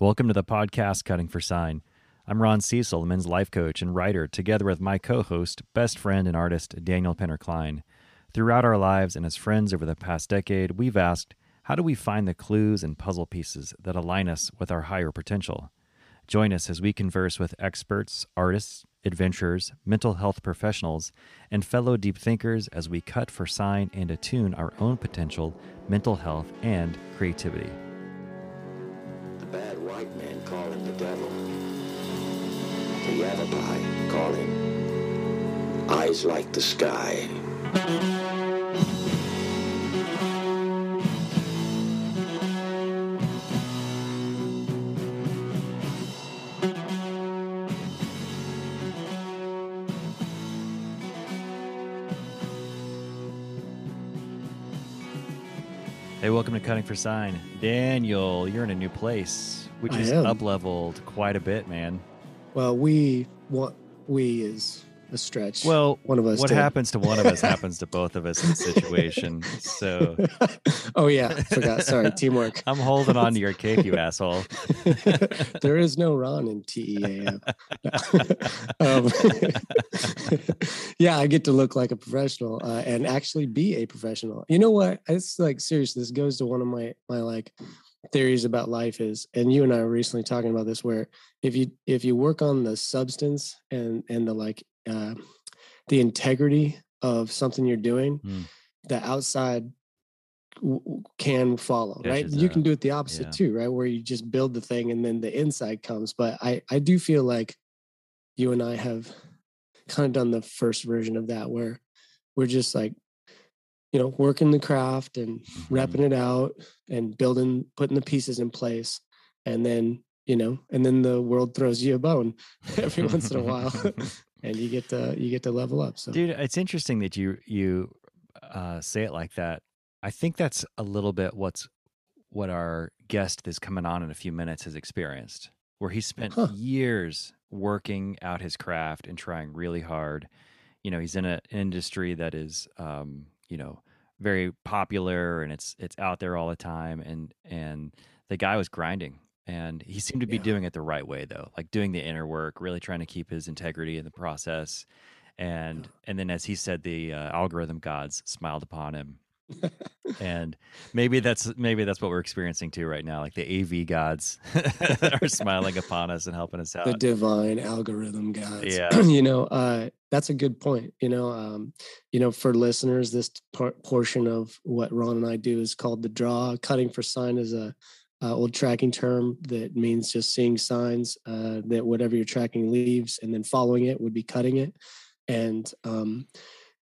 Welcome to the podcast Cutting for Sign. I'm Ron Cecil, a men's life coach and writer, together with my co host, best friend, and artist, Daniel Penner Klein. Throughout our lives and as friends over the past decade, we've asked how do we find the clues and puzzle pieces that align us with our higher potential? Join us as we converse with experts, artists, adventurers, mental health professionals, and fellow deep thinkers as we cut for sign and attune our own potential, mental health, and creativity white man call him the devil. The Yavapai call him eyes like the sky. Hey, welcome to Cutting for Sign. Daniel, you're in a new place which is up leveled quite a bit, man. Well, we want we is a stretch. Well, one of us. What did. happens to one of us happens to both of us in the situation. So. oh yeah, forgot. Sorry, teamwork. I'm holding on to your cape, you asshole. there is no Ron in TEAM. um, yeah, I get to look like a professional uh, and actually be a professional. You know what? It's like seriously. This goes to one of my my like theories about life is and you and i were recently talking about this where if you if you work on the substance and and the like uh the integrity of something you're doing mm. the outside w- can follow right you can do it the opposite yeah. too right where you just build the thing and then the inside comes but i i do feel like you and i have kind of done the first version of that where we're just like you know, working the craft and mm-hmm. repping it out and building, putting the pieces in place. And then, you know, and then the world throws you a bone every once in a while and you get to, you get to level up. So dude, it's interesting that you, you uh, say it like that. I think that's a little bit what's, what our guest that's coming on in a few minutes has experienced, where he spent huh. years working out his craft and trying really hard. You know, he's in an industry that is, um, you know very popular and it's it's out there all the time and and the guy was grinding and he seemed to be yeah. doing it the right way though like doing the inner work really trying to keep his integrity in the process and yeah. and then as he said the uh, algorithm gods smiled upon him and maybe that's maybe that's what we're experiencing too right now like the av gods are smiling upon us and helping us out. the divine algorithm gods. Yeah. You know uh that's a good point you know um you know for listeners this par- portion of what ron and i do is called the draw. Cutting for sign is a uh, old tracking term that means just seeing signs uh, that whatever you're tracking leaves and then following it would be cutting it. And um,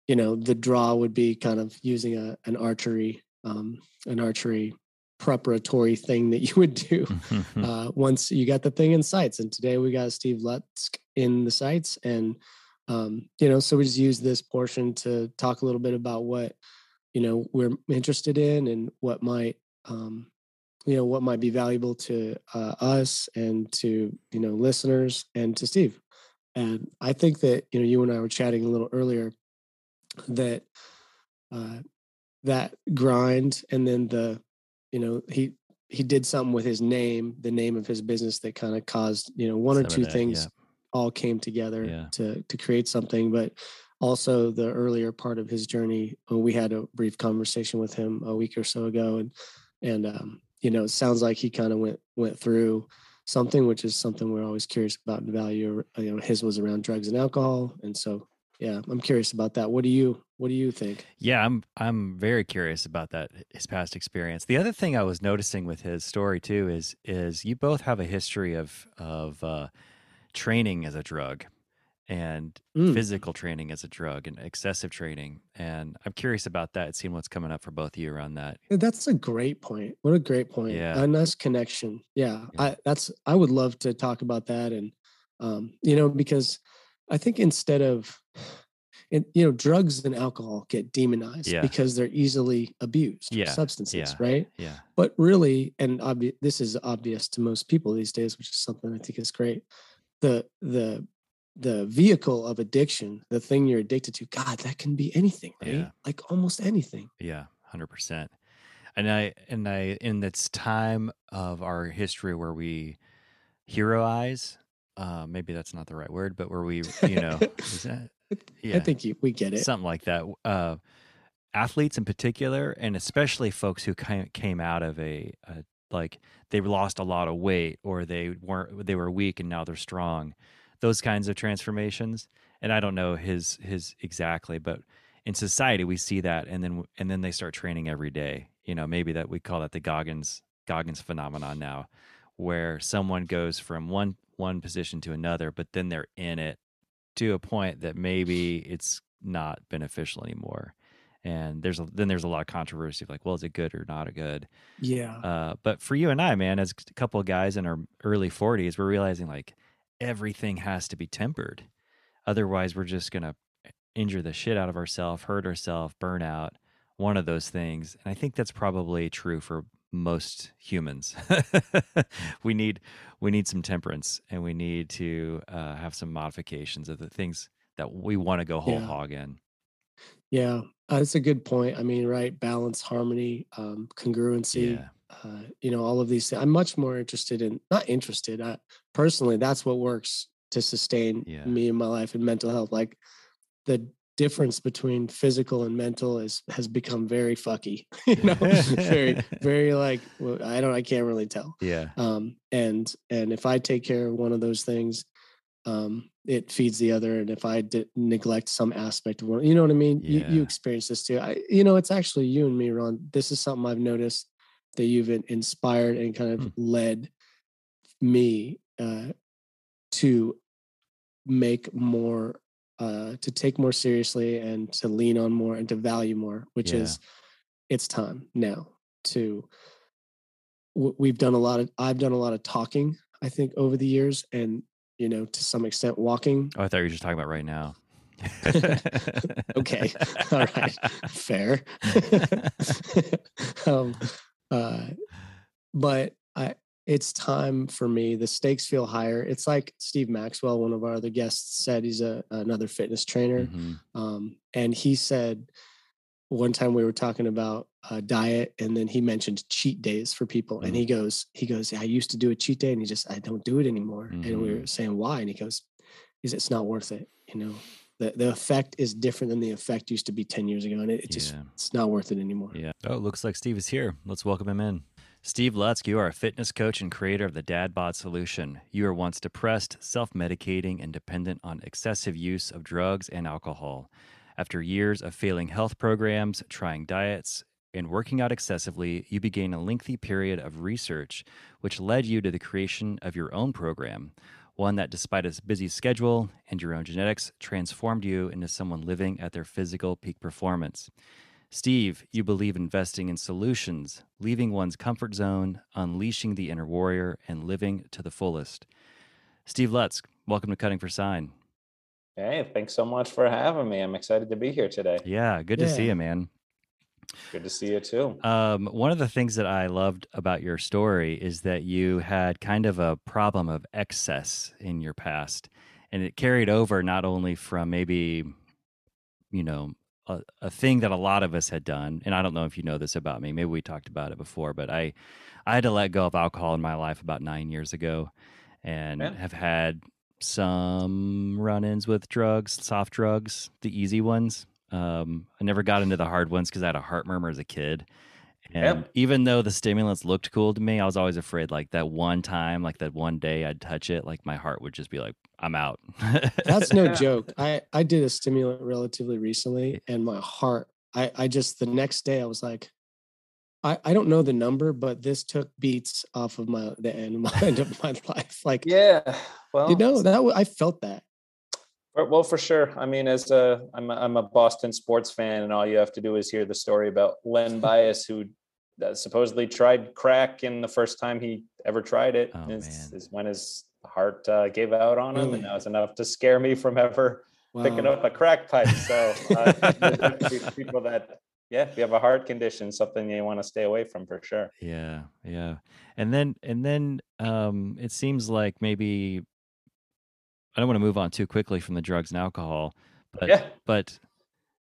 you know the draw would be kind of using a an archery um, an archery preparatory thing that you would do uh, once you got the thing in sights. And today we got Steve Lutsk in the sights, and um, you know, so we just use this portion to talk a little bit about what you know we're interested in and what might um, you know what might be valuable to uh, us and to you know listeners and to Steve. And I think that you know you and I were chatting a little earlier that uh, that grind and then the you know he he did something with his name the name of his business that kind of caused you know one Some or two that, things yeah. all came together yeah. to to create something but also the earlier part of his journey uh, we had a brief conversation with him a week or so ago and and um, you know it sounds like he kind of went went through something which is something we're always curious about the value you know his was around drugs and alcohol and so yeah i'm curious about that. What do you what do you think? Yeah i'm i'm very curious about that his past experience. The other thing i was noticing with his story too is is you both have a history of of uh, training as a drug and mm. physical training as a drug and excessive training and i'm curious about that seeing what's coming up for both of you around that. That's a great point. What a great point. Yeah. A nice connection. Yeah, yeah. i that's i would love to talk about that and um you know because I think instead of and you know drugs and alcohol get demonized yeah. because they're easily abused yeah. substances yeah. right yeah but really and obvi- this is obvious to most people these days which is something i think is great the the the vehicle of addiction the thing you're addicted to god that can be anything right like almost anything yeah 100% And I and I in this time of our history where we heroize, uh, maybe that's not the right word, but where we, you know, that, yeah, I think you, we get it, something like that. Uh, athletes in particular, and especially folks who came out of a, a like they lost a lot of weight or they weren't they were weak and now they're strong, those kinds of transformations. And I don't know his his exactly, but in society we see that, and then and then they start training every day. You know, maybe that we call that the Goggins Goggins phenomenon now, where someone goes from one one position to another, but then they're in it to a point that maybe it's not beneficial anymore. And there's a, then there's a lot of controversy of like, well, is it good or not a good? Yeah. Uh, but for you and I, man, as a couple of guys in our early 40s, we're realizing like everything has to be tempered. Otherwise, we're just gonna injure the shit out of ourselves, hurt ourselves, burn out. One of those things, and I think that's probably true for most humans. we need we need some temperance, and we need to uh, have some modifications of the things that we want to go whole yeah. hog in. Yeah, uh, that's a good point. I mean, right, balance, harmony, um, congruency. Yeah. Uh, you know, all of these. Things. I'm much more interested in not interested. I, personally, that's what works to sustain yeah. me in my life and mental health. Like the difference between physical and mental is has become very fucky you know? Very very like well, i don't i can't really tell. Yeah. Um and and if i take care of one of those things um it feeds the other and if i neglect some aspect of one you know what i mean? Yeah. you, you experience this too. I you know it's actually you and me ron. This is something i've noticed that you've inspired and kind of mm. led me uh to make more uh, to take more seriously and to lean on more and to value more, which yeah. is it's time now to. We've done a lot of. I've done a lot of talking. I think over the years, and you know, to some extent, walking. Oh, I thought you were just talking about right now. okay, all right, fair. um, uh, but I it's time for me. The stakes feel higher. It's like Steve Maxwell, one of our other guests, said he's a another fitness trainer, mm-hmm. um, and he said one time we were talking about uh, diet, and then he mentioned cheat days for people, mm-hmm. and he mm-hmm. goes, he goes, I used to do a cheat day, and he just I don't do it anymore, mm-hmm. and we were mm-hmm. saying why, and he goes, is it's not worth it, you know. The, the effect is different than the effect used to be 10 years ago and it, it just yeah. it's not worth it anymore yeah oh it looks like steve is here let's welcome him in Steve Lutzk, you are a fitness coach and creator of the Dad Bod Solution. You were once depressed, self medicating, and dependent on excessive use of drugs and alcohol. After years of failing health programs, trying diets, and working out excessively, you began a lengthy period of research, which led you to the creation of your own program. One that, despite a busy schedule and your own genetics, transformed you into someone living at their physical peak performance. Steve, you believe investing in solutions, leaving one's comfort zone, unleashing the inner warrior, and living to the fullest. Steve Lutz, welcome to Cutting for Sign. Hey, thanks so much for having me. I'm excited to be here today. Yeah, good yeah. to see you, man. Good to see you too. Um, one of the things that I loved about your story is that you had kind of a problem of excess in your past, and it carried over not only from maybe, you know, a, a, thing that a lot of us had done, and I don't know if you know this about me. Maybe we talked about it before, but I I had to let go of alcohol in my life about nine years ago, and yeah. have had some run-ins with drugs, soft drugs, the easy ones. Um, I never got into the hard ones because I had a heart murmur as a kid, and even though the stimulants looked cool to me, I was always afraid like that one time, like that one day I'd touch it, like my heart would just be like, I'm out. That's no joke. I, I did a stimulant relatively recently and my heart, I, I just the next day I was like, I, I don't know the number, but this took beats off of my the end of my end of my life. Like yeah, well you know that I felt that. Well, for sure. I mean, as a I'm a, I'm a Boston sports fan, and all you have to do is hear the story about Len Bias, who uh, supposedly tried crack, and the first time he ever tried it oh, is, is, when his heart uh, gave out on him, and that was enough to scare me from ever wow. picking up a crack pipe. So uh, people that yeah, if you have a heart condition, something you want to stay away from for sure. Yeah, yeah, and then and then um, it seems like maybe I don't want to move on too quickly from the drugs and alcohol, but yeah. but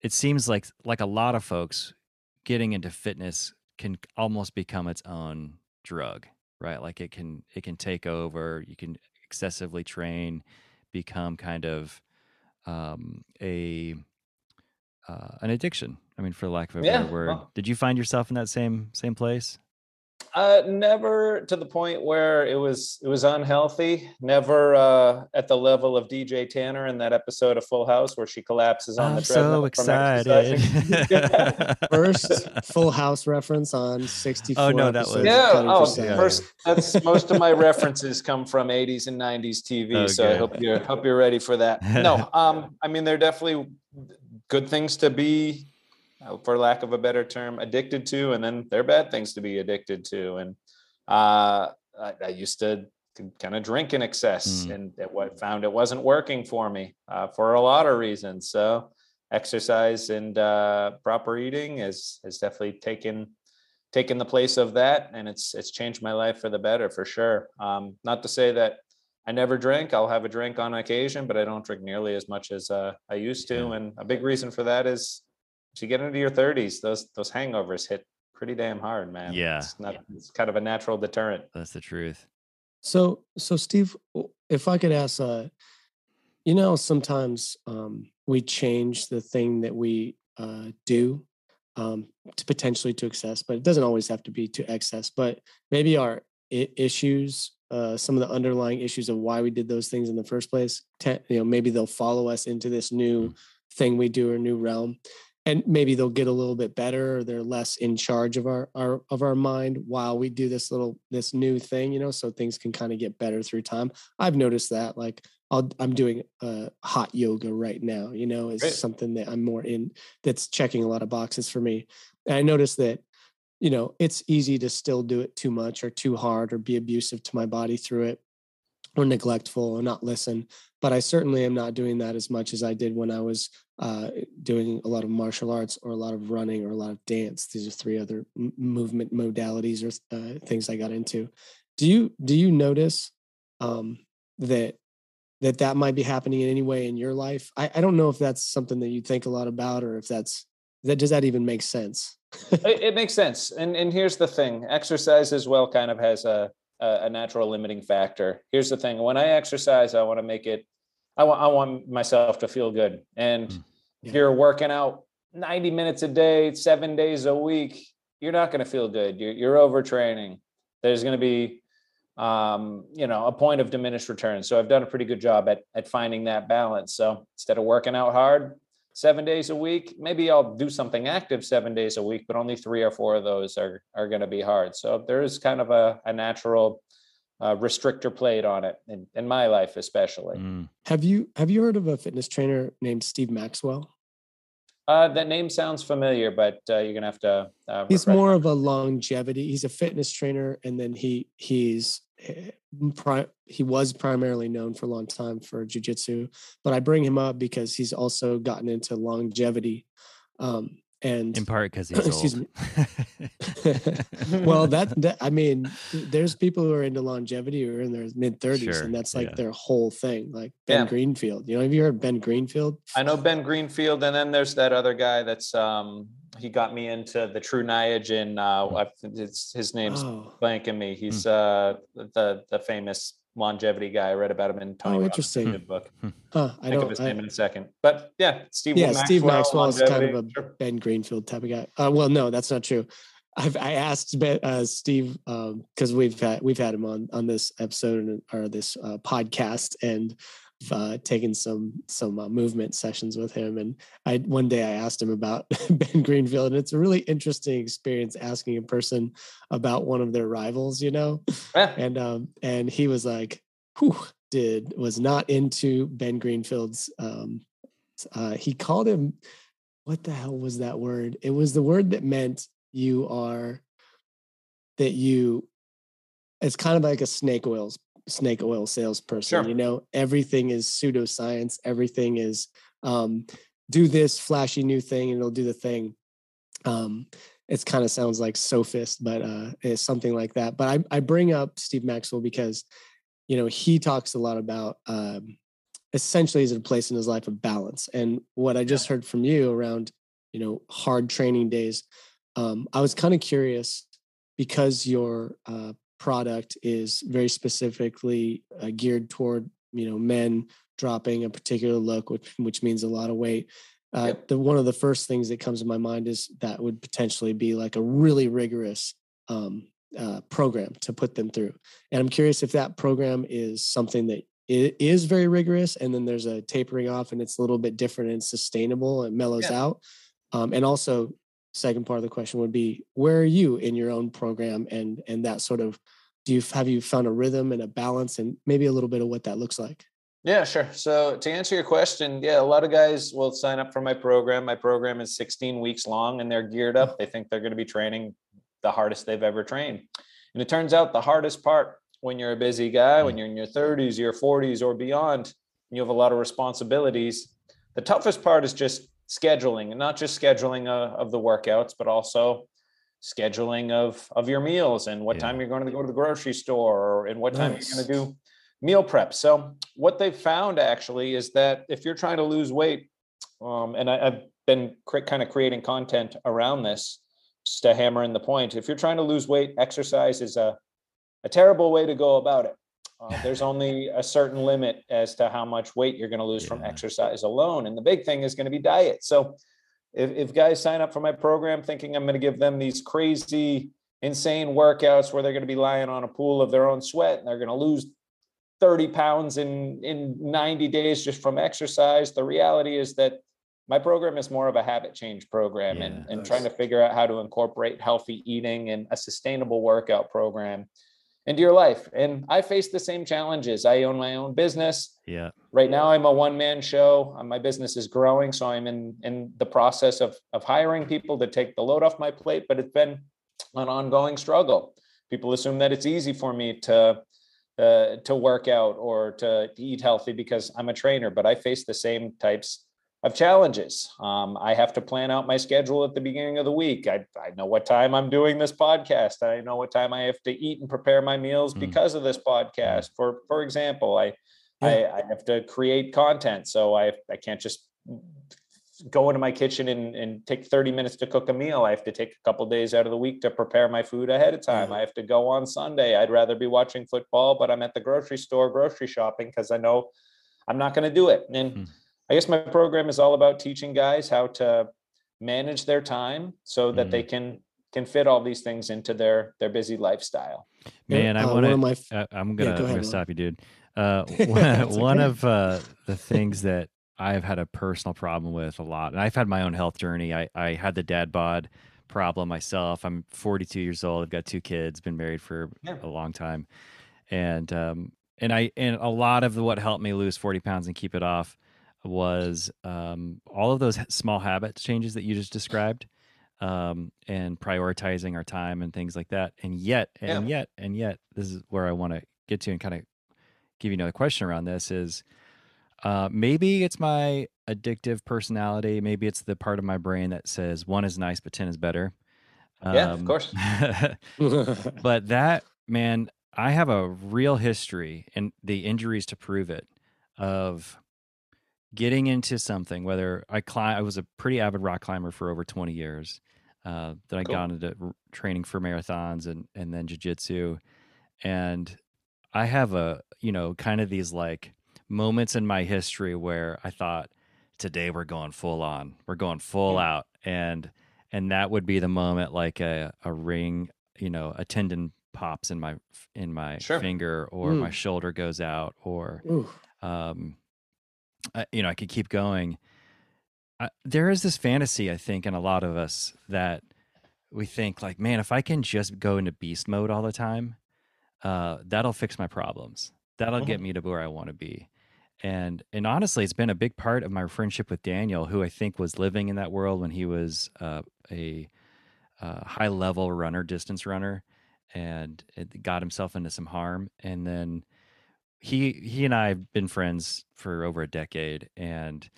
it seems like like a lot of folks getting into fitness can almost become its own drug, right? Like it can it can take over. You can excessively train, become kind of um, a uh, an addiction. I mean, for lack of a yeah, better word. Well, Did you find yourself in that same same place? Uh, never to the point where it was it was unhealthy. Never uh, at the level of DJ Tanner in that episode of Full House where she collapses on I'm the treadmill. So excited! first Full House reference on sixty four. Oh no, that was yeah. Oh, yeah. first. That's most of my references come from eighties and nineties TV. Oh, so. I hope you're hope you're ready for that. No, um, I mean they're definitely good things to be for lack of a better term, addicted to, and then they're bad things to be addicted to. And uh, I, I, used to kind of drink in excess, mm. and it, found it wasn't working for me uh, for a lot of reasons. So exercise and uh, proper eating has has definitely taken taken the place of that, and it's it's changed my life for the better for sure. Um, not to say that I never drink. I'll have a drink on occasion, but I don't drink nearly as much as uh, I used to. And a big reason for that is you get into your 30s, those those hangovers hit pretty damn hard, man. Yeah. It's not it's kind of a natural deterrent. That's the truth. So so Steve, if I could ask uh you know sometimes um we change the thing that we uh do um to potentially to excess, but it doesn't always have to be to excess, but maybe our I- issues uh, some of the underlying issues of why we did those things in the first place. Te- you know, maybe they'll follow us into this new mm. thing we do or new realm and maybe they'll get a little bit better or they're less in charge of our, our of our mind while we do this little this new thing you know so things can kind of get better through time. I've noticed that like i am doing uh, hot yoga right now you know is Great. something that i'm more in that's checking a lot of boxes for me. And i noticed that you know it's easy to still do it too much or too hard or be abusive to my body through it or neglectful or not listen but i certainly am not doing that as much as i did when i was uh, doing a lot of martial arts or a lot of running or a lot of dance these are three other m- movement modalities or uh, things i got into do you do you notice um, that that that might be happening in any way in your life I, I don't know if that's something that you think a lot about or if that's that does that even make sense it, it makes sense and and here's the thing exercise as well kind of has a a, natural limiting factor. Here's the thing: when I exercise, I want to make it. I want I want myself to feel good. And mm. if you're working out 90 minutes a day, seven days a week, you're not going to feel good. You're you're overtraining. There's going to be um, you know, a point of diminished return. So I've done a pretty good job at at finding that balance. So instead of working out hard, seven days a week. Maybe I'll do something active seven days a week, but only three or four of those are are going to be hard. So there is kind of a, a natural uh, restrictor plate on it in, in my life, especially. Mm. Have you have you heard of a fitness trainer named Steve Maxwell? Uh, that name sounds familiar, but uh, you're gonna have to. Uh, he's more of a longevity. He's a fitness trainer, and then he he's Eh, he was primarily known for a long time for jujitsu, but I bring him up because he's also gotten into longevity. Um, and in part because he's excuse old. me. well, that, that I mean, there's people who are into longevity who are in their mid 30s, sure, and that's like yeah. their whole thing. Like Ben yeah. Greenfield. You know, have you heard Ben Greenfield? I know Ben Greenfield, and then there's that other guy that's um he got me into the True Niagen. Uh, it's, his name's oh. blanking me. He's hmm. uh, the the famous longevity guy. I read about him in Tony. Oh, interesting. Good book. Hmm. Huh, I Think of his I, name in a second. But yeah, Steve. Yeah, Maxwell, Steve Maxwell is kind of a sure. Ben Greenfield type of guy. Uh, well, no, that's not true. I've I asked uh, Steve because um, we've had we've had him on on this episode or this uh, podcast, and uh, taken some some uh, movement sessions with him. And I one day I asked him about Ben Greenfield, and it's a really interesting experience asking a person about one of their rivals, you know. Yeah. And um, and he was like, "Whew," did was not into Ben Greenfield's. Um, uh, he called him. What the hell was that word? It was the word that meant you are that you it's kind of like a snake oils snake oil salesperson. Sure. You know, everything is pseudoscience. Everything is um, do this flashy new thing and it'll do the thing. Um, it kind of sounds like sophist, but uh, it's something like that. But I, I bring up Steve Maxwell because, you know, he talks a lot about um, essentially at a place in his life of balance. And what I just heard from you around, you know, hard training days, Um, I was kind of curious because your uh, product is very specifically uh, geared toward you know men dropping a particular look, which which means a lot of weight. Uh, yep. The one of the first things that comes to my mind is that would potentially be like a really rigorous um, uh, program to put them through. And I'm curious if that program is something that it is very rigorous, and then there's a tapering off, and it's a little bit different and sustainable and mellows yeah. out. Um, and also, second part of the question would be, where are you in your own program, and and that sort of do you have you found a rhythm and a balance, and maybe a little bit of what that looks like? Yeah, sure. So to answer your question, yeah, a lot of guys will sign up for my program. My program is 16 weeks long and they're geared up. They think they're going to be training the hardest they've ever trained. And it turns out the hardest part when you're a busy guy, when mm. you're in your 30s, your 40s, or beyond, you have a lot of responsibilities. The toughest part is just scheduling, and not just scheduling uh, of the workouts, but also scheduling of of your meals and what yeah. time you're going to go to the grocery store or and what time you're going to do meal prep. So what they've found actually is that if you're trying to lose weight, um, and I, have been cr- kind of creating content around this, just to hammer in the point. If you're trying to lose weight, exercise is a, a terrible way to go about it. Uh, there's only a certain limit as to how much weight you're going to lose yeah. from exercise alone. And the big thing is going to be diet. So if, if guys sign up for my program thinking I'm going to give them these crazy, insane workouts where they're going to be lying on a pool of their own sweat and they're going to lose 30 pounds in, in 90 days just from exercise, the reality is that my program is more of a habit change program yeah, and, and trying to figure out how to incorporate healthy eating and a sustainable workout program into your life. And I face the same challenges. I own my own business. Yeah. Right now I'm a one man show. Uh, my business is growing. So I'm in, in the process of, of hiring people to take the load off my plate, but it's been an ongoing struggle. People assume that it's easy for me to, uh, to work out or to eat healthy because I'm a trainer, but I face the same types of challenges. Um, I have to plan out my schedule at the beginning of the week. I, I know what time I'm doing this podcast. I know what time I have to eat and prepare my meals mm. because of this podcast. For for example, I, yeah. I, I have to create content, so I I can't just go into my kitchen and, and take 30 minutes to cook a meal. I have to take a couple days out of the week to prepare my food ahead of time. I have to go on Sunday. I'd rather be watching football, but I'm at the grocery store grocery shopping because I know I'm not going to do it. And mm I guess my program is all about teaching guys how to manage their time so that mm. they can can fit all these things into their their busy lifestyle. Man, I uh, want to. My... Uh, I'm gonna, yeah, go I'm gonna stop you, dude. Uh, one, one of uh, the things that I've had a personal problem with a lot, and I've had my own health journey. I I had the dad bod problem myself. I'm 42 years old. I've got two kids. Been married for yeah. a long time, and um and I and a lot of what helped me lose 40 pounds and keep it off was um, all of those small habit changes that you just described um, and prioritizing our time and things like that. And yet, and yeah. yet, and yet, this is where I want to get to and kind of give you another question around this is uh, maybe it's my addictive personality. Maybe it's the part of my brain that says one is nice, but 10 is better. Um, yeah, of um, course. but that, man, I have a real history and the injuries to prove it of getting into something, whether I climb, I was a pretty avid rock climber for over 20 years. Uh, then I cool. got into training for marathons and, and then jujitsu. And I have a, you know, kind of these like moments in my history where I thought, today we're going full on, we're going full yeah. out. And, and that would be the moment like a, a ring, you know, a tendon pops in my, in my sure. finger or mm. my shoulder goes out or, um, you know, I could keep going. Uh, there is this fantasy, I think, in a lot of us that we think like, man, if I can just go into beast mode all the time, uh, that'll fix my problems. That'll mm-hmm. get me to where I want to be. And and honestly, it's been a big part of my friendship with Daniel, who I think was living in that world when he was uh, a uh, high level runner, distance runner, and got himself into some harm. And then he he and I have been friends for over a decade, and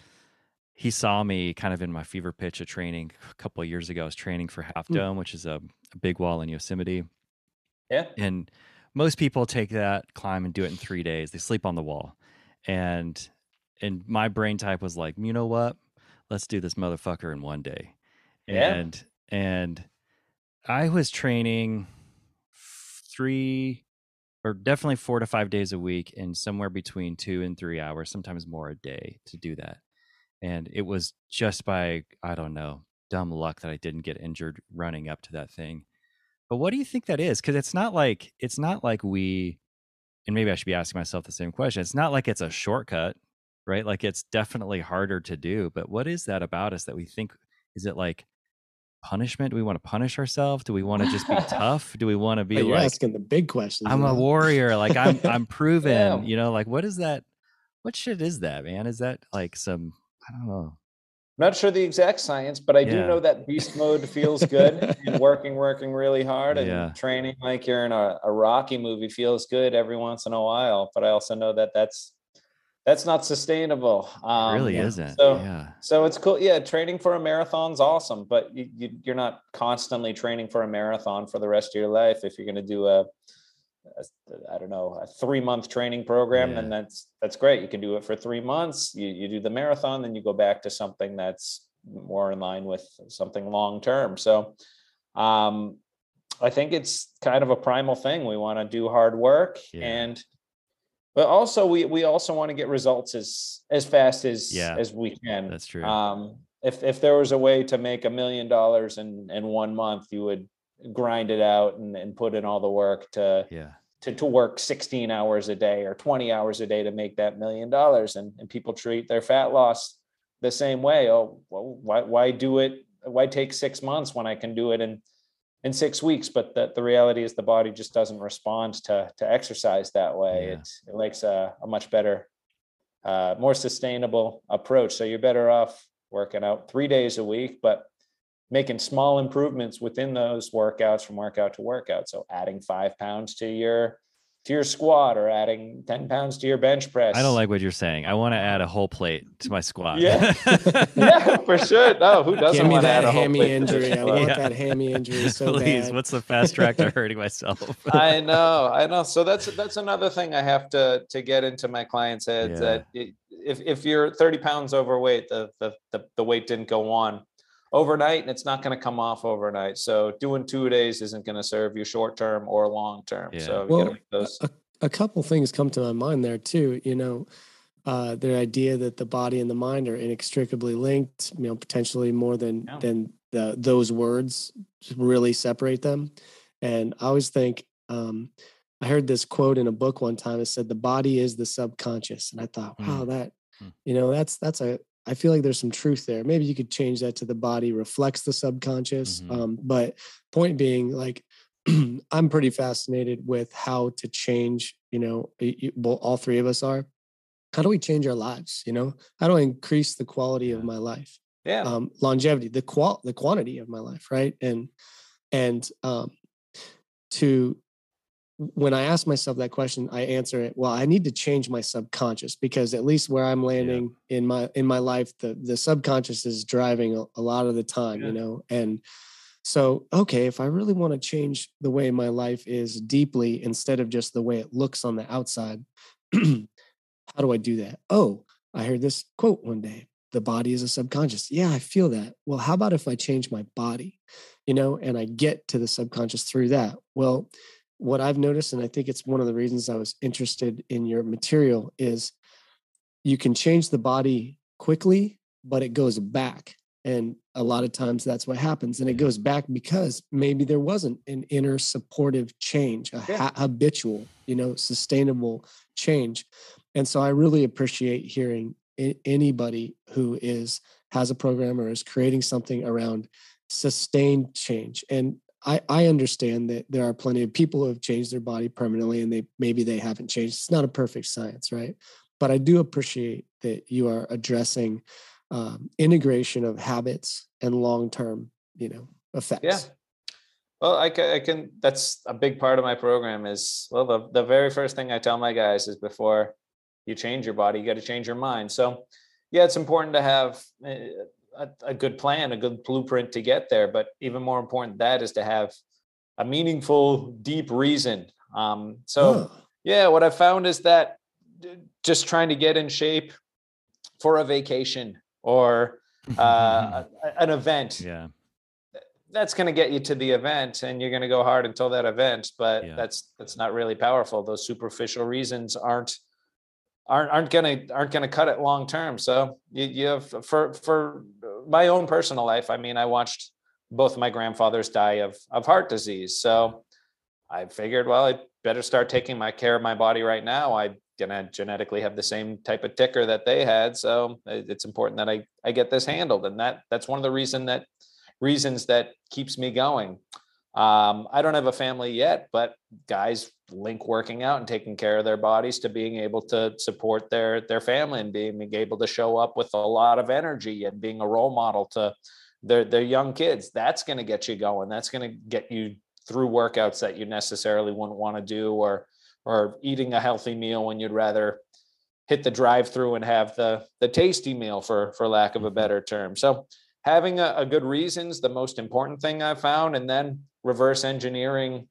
he saw me kind of in my fever pitch of training a couple of years ago. I was training for Half hmm. Dome, mm. which is a, a, big wall in Yosemite. Yeah, and most people take that climb and do it in three days. They sleep on the wall, and and my brain type was like, you know what? Let's do this motherfucker in one day. Yeah. And and I was training three or definitely four to five days a week and somewhere between two and three hours, sometimes more a day to do that. And it was just by, I don't know, dumb luck that I didn't get injured running up to that thing. But what do you think that is? Because it's not like it's not like we and maybe I should be asking myself the same question. It's not like it's a shortcut, right? Like it's definitely harder to do, but what is that about us that we think is it like punishment? Do we want to punish ourselves? Do we want to just be tough? Do we want to be you're like asking the big questions? I'm a warrior, like I'm I'm proven, Yeah. you know, like what is that? What shit is that, man? Is that like some I don't know. Not sure the exact science, but I do know that beast mode feels good and working, working really hard and Yeah. training like you're in a, a Rocky movie feels good every once in a while. But I also know that that's that's not sustainable. It Um, really yeah. isn't. So- yeah. So it's cool. Yeah, training for a marathon's awesome, but you, you you're not constantly training for a marathon for the rest of your life. If you're going to do a, a I don't know, a three month training program, then that's that's great. You can do it for three months. You you do the marathon, then you go back to something that's more in line with something long term. So, um, I think it's kind of a primal thing. We want to do hard work Yeah. and but also we we also want to get results as as fast as Yeah. as we can That's true. um if if there was a way to make a million dollars in in one month you would grind it out and, and put in all the work to yeah. to to work 16 hours a day or 20 hours a day to make that million dollars and and people treat their fat loss the same way oh well why why do it why take six months when i can do it in in six weeks but the, the reality is the body just doesn't respond to to exercise that way. Yeah. it, it likes a, a much better uh, more sustainable approach. So you're better off working out three days a week but making small improvements within those workouts from workout to workout. So adding five pounds to your to your squat or adding 10 pounds to your bench press I don't like what you're saying. I want to add a whole plate to my squat. Yeah. yeah for sure no who doesn't Give me want to add that a whole hammy plate injury. I squat? want Yeah. that hammy injury so Please, bad. what's the fast track to hurting myself? I know, I know. So that's that's another thing I have to to get into my clients' heads Yeah. that it, if if you're 30 pounds overweight, the the the, the weight didn't go on overnight, and it's not going to come off overnight. So doing two days isn't going to serve you short term or long term. Yeah. So Well, those. a, a couple things come to my mind there too. You know, uh, the idea that the body and the mind are inextricably linked. You know, potentially more than Yeah. than the, those words really separate them. And I always think um, I heard this quote in a book one time. It said, "The body is the subconscious," and I thought, wow, that Mm. you know, that's that's a. I feel like there's some truth there. Maybe you could change that to the body reflects the subconscious. Mhm. Um, but point being, like, I'm pretty fascinated with how to change. You know, y- y- well, all three of us are. How do we change our lives? You know, how do I increase the quality of my life? Yeah. um, longevity, the qual the quantity of my life, right? And and um, to when I ask myself that question, I answer it. Well, I need to change my subconscious because at least where I'm landing in my in my life, the the subconscious is driving a, a lot of the time, Yeah. you know. And so, okay, if I really want to change the way my life is deeply instead of just the way it looks on the outside, how do I do that? Oh, I heard this quote one day the body is a subconscious. Yeah, I feel that. Well, how about if I change my body, you know, and I get to the subconscious through that? Well, what I've noticed, and I think it's one of the reasons I was interested in your material, is you can change the body quickly, but it goes back. And a lot of times that's what happens. And it goes back because maybe there wasn't an inner supportive change, a Yeah. ha- habitual, you know, sustainable change. And so I really appreciate hearing anybody who is has a program or is creating something around sustained change. And I, I understand that there are plenty of people who have changed their body permanently and they maybe they haven't changed. It's not a perfect science, right? But I do appreciate that you are addressing um, integration of habits and long-term, you know, effects. Yeah. Well, I can, I can, that's a big part of my program is, well, the, the very first thing I tell my guys is before you change your body, you got to change your mind. So yeah, it's important to have eh, a, a good plan, a good blueprint to get there. But even more important than that is to have a meaningful, deep reason. Um, so Oh, yeah, what I found is that just trying to get in shape for a vacation or uh, an event yeah. that's going to get you to the event and you're going to go hard until that event but yeah. that's that's not really powerful those superficial reasons aren't aren't aren't going to aren't going to cut it long term so you, you have for for my own personal life i mean i watched both my grandfathers die of of heart disease. So i figured well i better start taking my care of my body right now. I gonna genetically have the same type of ticker that they had. So it's important that i i get this handled. And that that's one of the reason that reasons that keeps me going. Um, I don't have a family yet, but guys link working out and taking care of their bodies to being able to support their their family and being able to show up with a lot of energy and being a role model to their their young kids. That's going to get you going. That's going to get you through workouts that you necessarily wouldn't want to do or or eating a healthy meal when you'd rather hit the drive through and have the the tasty meal for for lack of a mm-hmm. better term. So having a, a good reasons the most important thing I've found, and then reverse engineering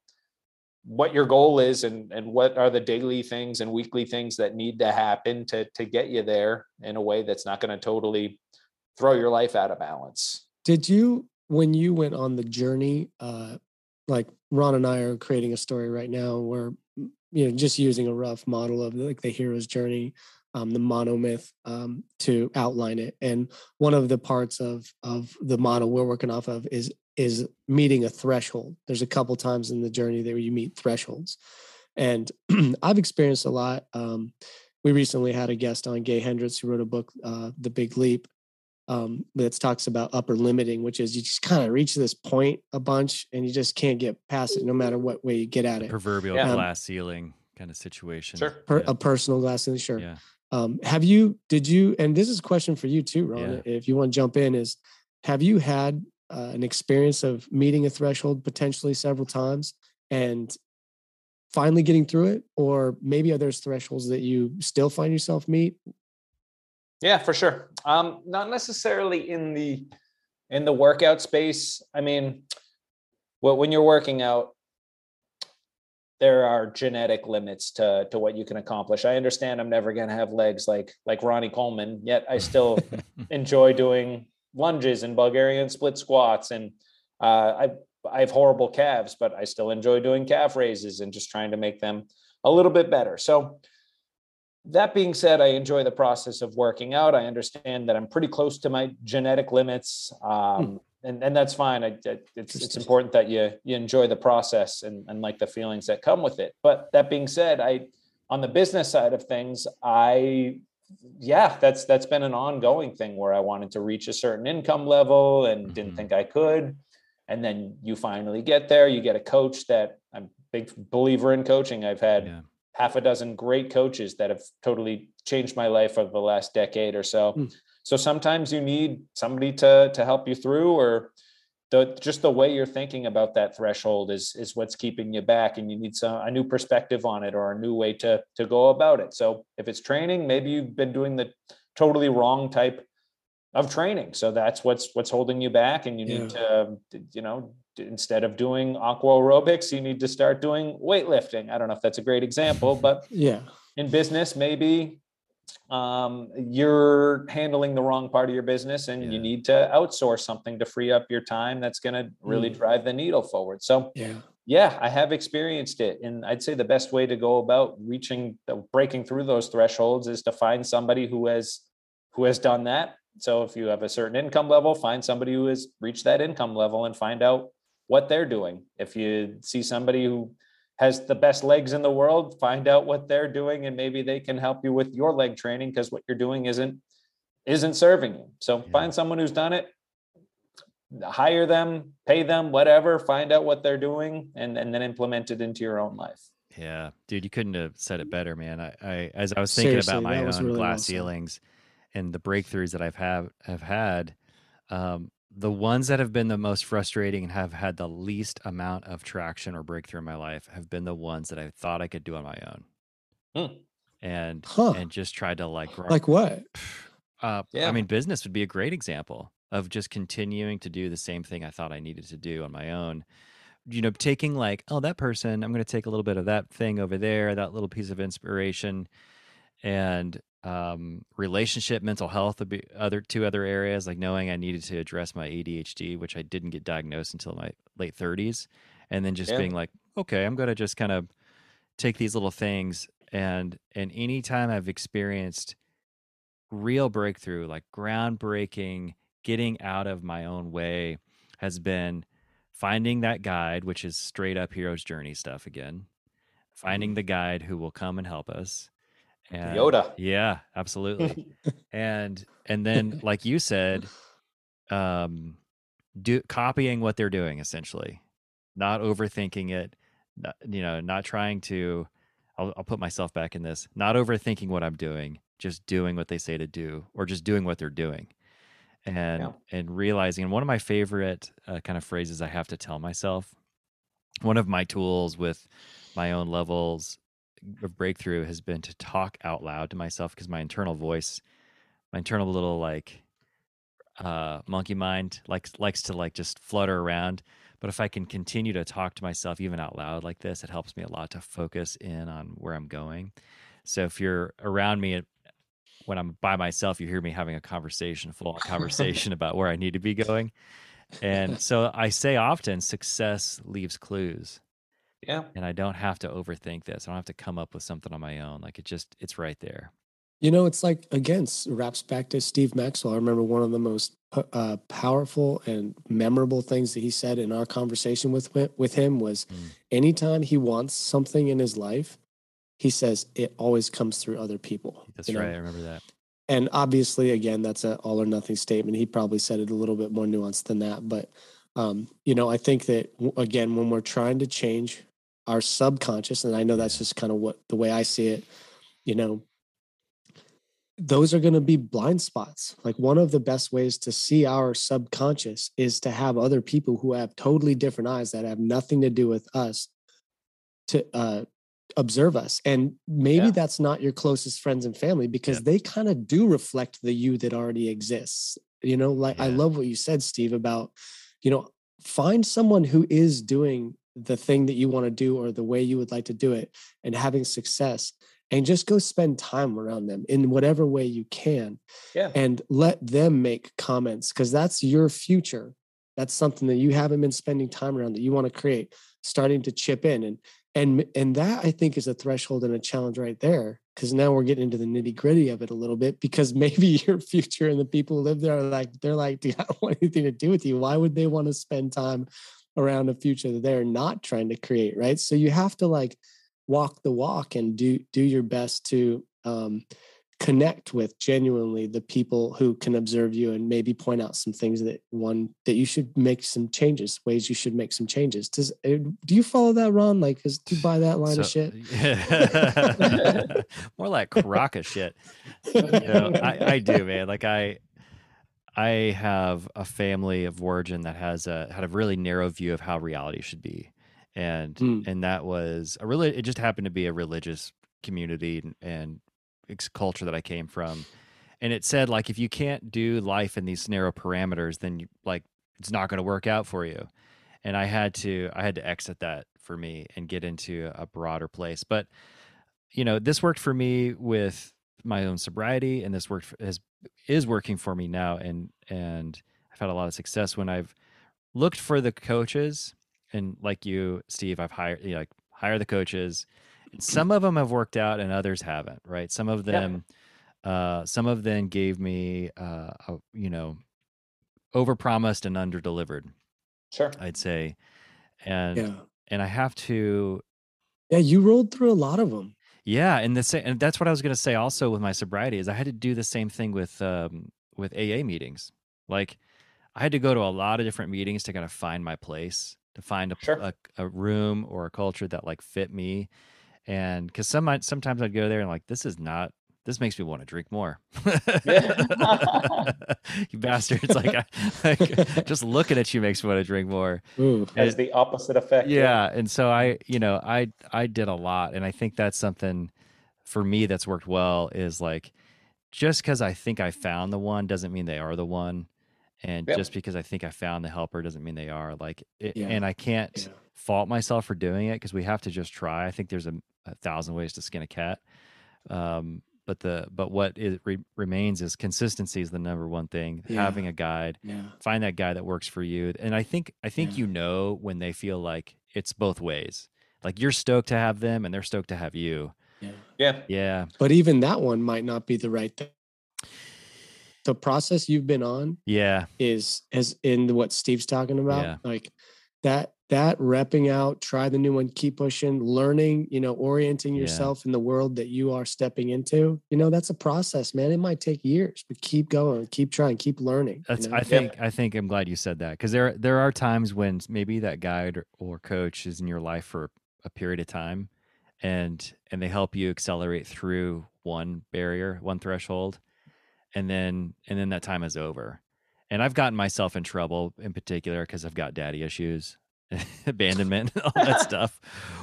what your goal is and and what are the daily things and weekly things that need to happen to to get you there in a way that's not going to totally throw your life out of balance. Did you when you went on the journey uh like Ron and I are creating a story right now where you know just using a rough model of like the hero's journey um, the monomyth um, to outline it. And one of the parts of of the model we're working off of is is meeting a threshold. There's a couple times in the journey that you meet thresholds, and I've experienced a lot. Um, we recently had a guest on Gay Hendricks who wrote a book, uh, The Big Leap, um, that talks about upper limiting, which is you just kind of reach this point a bunch and you just can't get past it no matter what way you get at it. Proverbial um, glass ceiling kind of situation. Sure. Per, yeah. A personal glass ceiling, sure. Yeah. Um, have you, did you, and this is a question for you too, Ron, yeah. if you want to jump in, is have you had uh, an experience of meeting a threshold potentially several times and finally getting through it? Or maybe are there's thresholds that you still find yourself meet? Yeah, for sure. Um, not necessarily in the in the workout space. I mean, well, when you're working out, there are genetic limits to to what you can accomplish. I understand I'm never going to have legs like like Ronnie Coleman, yet I still enjoy doing lunges and Bulgarian split squats and uh, I I have horrible calves, but I still enjoy doing calf raises and just trying to make them a little bit better. So that being said, I enjoy the process of working out. I understand that I'm pretty close to my genetic limits. Hmm. Um, and and that's fine. I, I, it's it's important that you you enjoy the process and and like the feelings that come with it. But that being said, I on the business side of things, I yeah, that's that's been an ongoing thing where I wanted to reach a certain income level and mm-hmm. didn't think I could. And then you finally get there. You get a coach that I'm a big believer in coaching. I've had yeah. half a dozen great coaches that have totally changed my life over the last decade or so. Mm so sometimes you need somebody to to help you through or the just the way you're thinking about that threshold is is what's keeping you back and you need some a new perspective on it or a new way to to go about it. So if it's training maybe you've been doing the totally wrong type of training. So that's what's what's holding you back and you yeah. need to um, you know instead of doing aqua aerobics you need to start doing weightlifting. I don't know if that's a great example but yeah. in business maybe um, you're handling the wrong part of your business and yeah. you need to outsource something to free up your time that's going to really mm. drive the needle forward. So, yeah. Yeah, I have experienced it. And I'd say the best way to go about reaching the breaking through those thresholds is to find somebody who has who has done that. So if you have a certain income level, find somebody who has reached that income level and find out what they're doing. If you see somebody who has the best legs in the world find out what they're doing and maybe they can help you with your leg training because what you're doing isn't isn't serving you. So yeah. find someone who's done it hire them pay them whatever find out what they're doing and, and then implement it into your own life. Yeah dude you couldn't have said it better man. I, I as i was thinking Seriously, about my own really glass ceilings and the breakthroughs that i've have have had um, the ones that have been the most frustrating and have had the least amount of traction or breakthrough in my life have been the ones that I thought I could do on my own. Hmm. And huh. and just tried to like like what? Uh, yeah. I mean, business would be a great example of just continuing to do the same thing I thought I needed to do on my own. You know, taking like, oh, that person, I'm going to take a little bit of that thing over there, that little piece of inspiration, and um, relationship, mental health other two other areas, like knowing I needed to address my ADHD, which I didn't get diagnosed until my late 30s, and then just yeah. being like, okay, I'm going to just kind of take these little things and and anytime I've experienced real breakthrough, like groundbreaking, getting out of my own way, has been finding that guide, which is straight up hero's journey stuff again, finding mm-hmm. the guide who will come and help us. And, Yoda. Yeah, absolutely. and and then like you said, um do copying what they're doing essentially. Not overthinking it, not, you know, not trying to I'll, I'll put myself back in this, not overthinking what I'm doing, just doing what they say to do or just doing what they're doing and yeah. and realizing and one of my favorite uh, kind of phrases i have to tell myself one of my tools with my own levels of breakthrough has been to talk out loud to myself because my internal voice my internal little like uh monkey mind likes likes to like just flutter around but if i can continue to talk to myself even out loud like this it helps me a lot to focus in on where i'm going so if you're around me when I'm by myself, you hear me having a conversation, full on conversation about where I need to be going. And so I say often, success leaves clues. Yeah. And I don't have to overthink this. I don't have to come up with something on my own. Like it just, it's right there. You know, it's like, again, wraps back to Steve Maxwell. I remember one of the most uh, powerful and memorable things that he said in our conversation with, with him was mm. anytime he wants something in his life, he says it always comes through other people. That's right. Know? I remember that. And obviously, again, that's an all or nothing statement. He probably said it a little bit more nuanced than that. But, um, you know, I think that, again, when we're trying to change our subconscious, and I know that's just kind of what the way I see it, you know, those are going to be blind spots. Like one of the best ways to see our subconscious is to have other people who have totally different eyes that have nothing to do with us to uh, observe us and maybe yeah. that's not your closest friends and family because yeah. they kind of do reflect the you that already exists you know like yeah. i love what you said steve about you know find someone who is doing the thing that you want to do or the way you would like to do it and having success and just go spend time around them in whatever way you can yeah. and let them make comments because that's your future that's something that you haven't been spending time around that you want to create starting to chip in and and and that i think is a threshold and a challenge right there because now we're getting into the nitty gritty of it a little bit because maybe your future and the people who live there are like they're like i don't want anything to do with you why would they want to spend time around a future that they're not trying to create right? So you have to like walk the walk and do do your best to um, connect with genuinely the people who can observe you and maybe point out some things that one that you should make some changes ways you should make some changes. Does eh, do you follow that ron? Like is do you buy that line so, of shit more like crock of shit. You know, I, I do man. Like i i have a family of origin that has a had a really narrow view of how reality should be and mm. and that was a really it just happened to be a religious community and, and culture that I came from, and it said like if you can't do life in these narrow parameters, then you like it's not going to work out for you. And I had to I had to exit that for me and get into a broader place. But you know, this worked for me with my own sobriety, and this worked for, has is working for me now, and and I've had a lot of success. When I've looked for the coaches and like you, Steve, I've hired you know, like hire the coaches some of them have worked out and others haven't right? Some of them uh some of them gave me uh a, you know over promised and under delivered sure. I'd say. And yeah. and i have to yeah you rolled through a lot of them yeah and the same and that's what i was going to say also with my sobriety is i had to do the same thing with um with aa meetings like i had to go to a lot of different meetings to kind of find my place to find a, sure. a, a room or a culture that like fit me and because some sometimes I'd go there and like this is not this makes me want to drink more. you bastards! Like, I, like, just looking at you makes me want to drink more. Ooh, has the opposite effect. Yeah, and so I, you know, I I did a lot, and I think that's something for me that's worked well. Is like just because I think I found the one doesn't mean they are the one, and yep. just because I think I found the helper doesn't mean they are. Like, it, yeah. and I can't yeah. fault myself for doing it because we have to just try. I think there's a a thousand ways to skin a cat. Um, but the but what it re- remains is consistency is the number one thing. Yeah. Having a guide, Yeah. find that guy that works for you, and I think I think Yeah. you know when they feel like it's both ways. Like you're stoked to have them, and they're stoked to have you. Yeah. Yeah. Yeah, But even that one might not be the right thing. The process you've been on yeah, is as in what Steve's talking about. Yeah. Like that that repping out, try the new one, keep pushing, learning, you know, orienting Yeah. yourself in the world that you are stepping into. You know, that's a process, man. It might take years, but keep going, keep trying, keep learning. you know? I think I think I'm glad you said that because there there are times when maybe that guide or, or coach is in your life for a period of time, and and they help you accelerate through one barrier, one threshold, and then and then that time is over. And I've gotten myself in trouble in particular because I've got daddy issues, abandonment, all that stuff,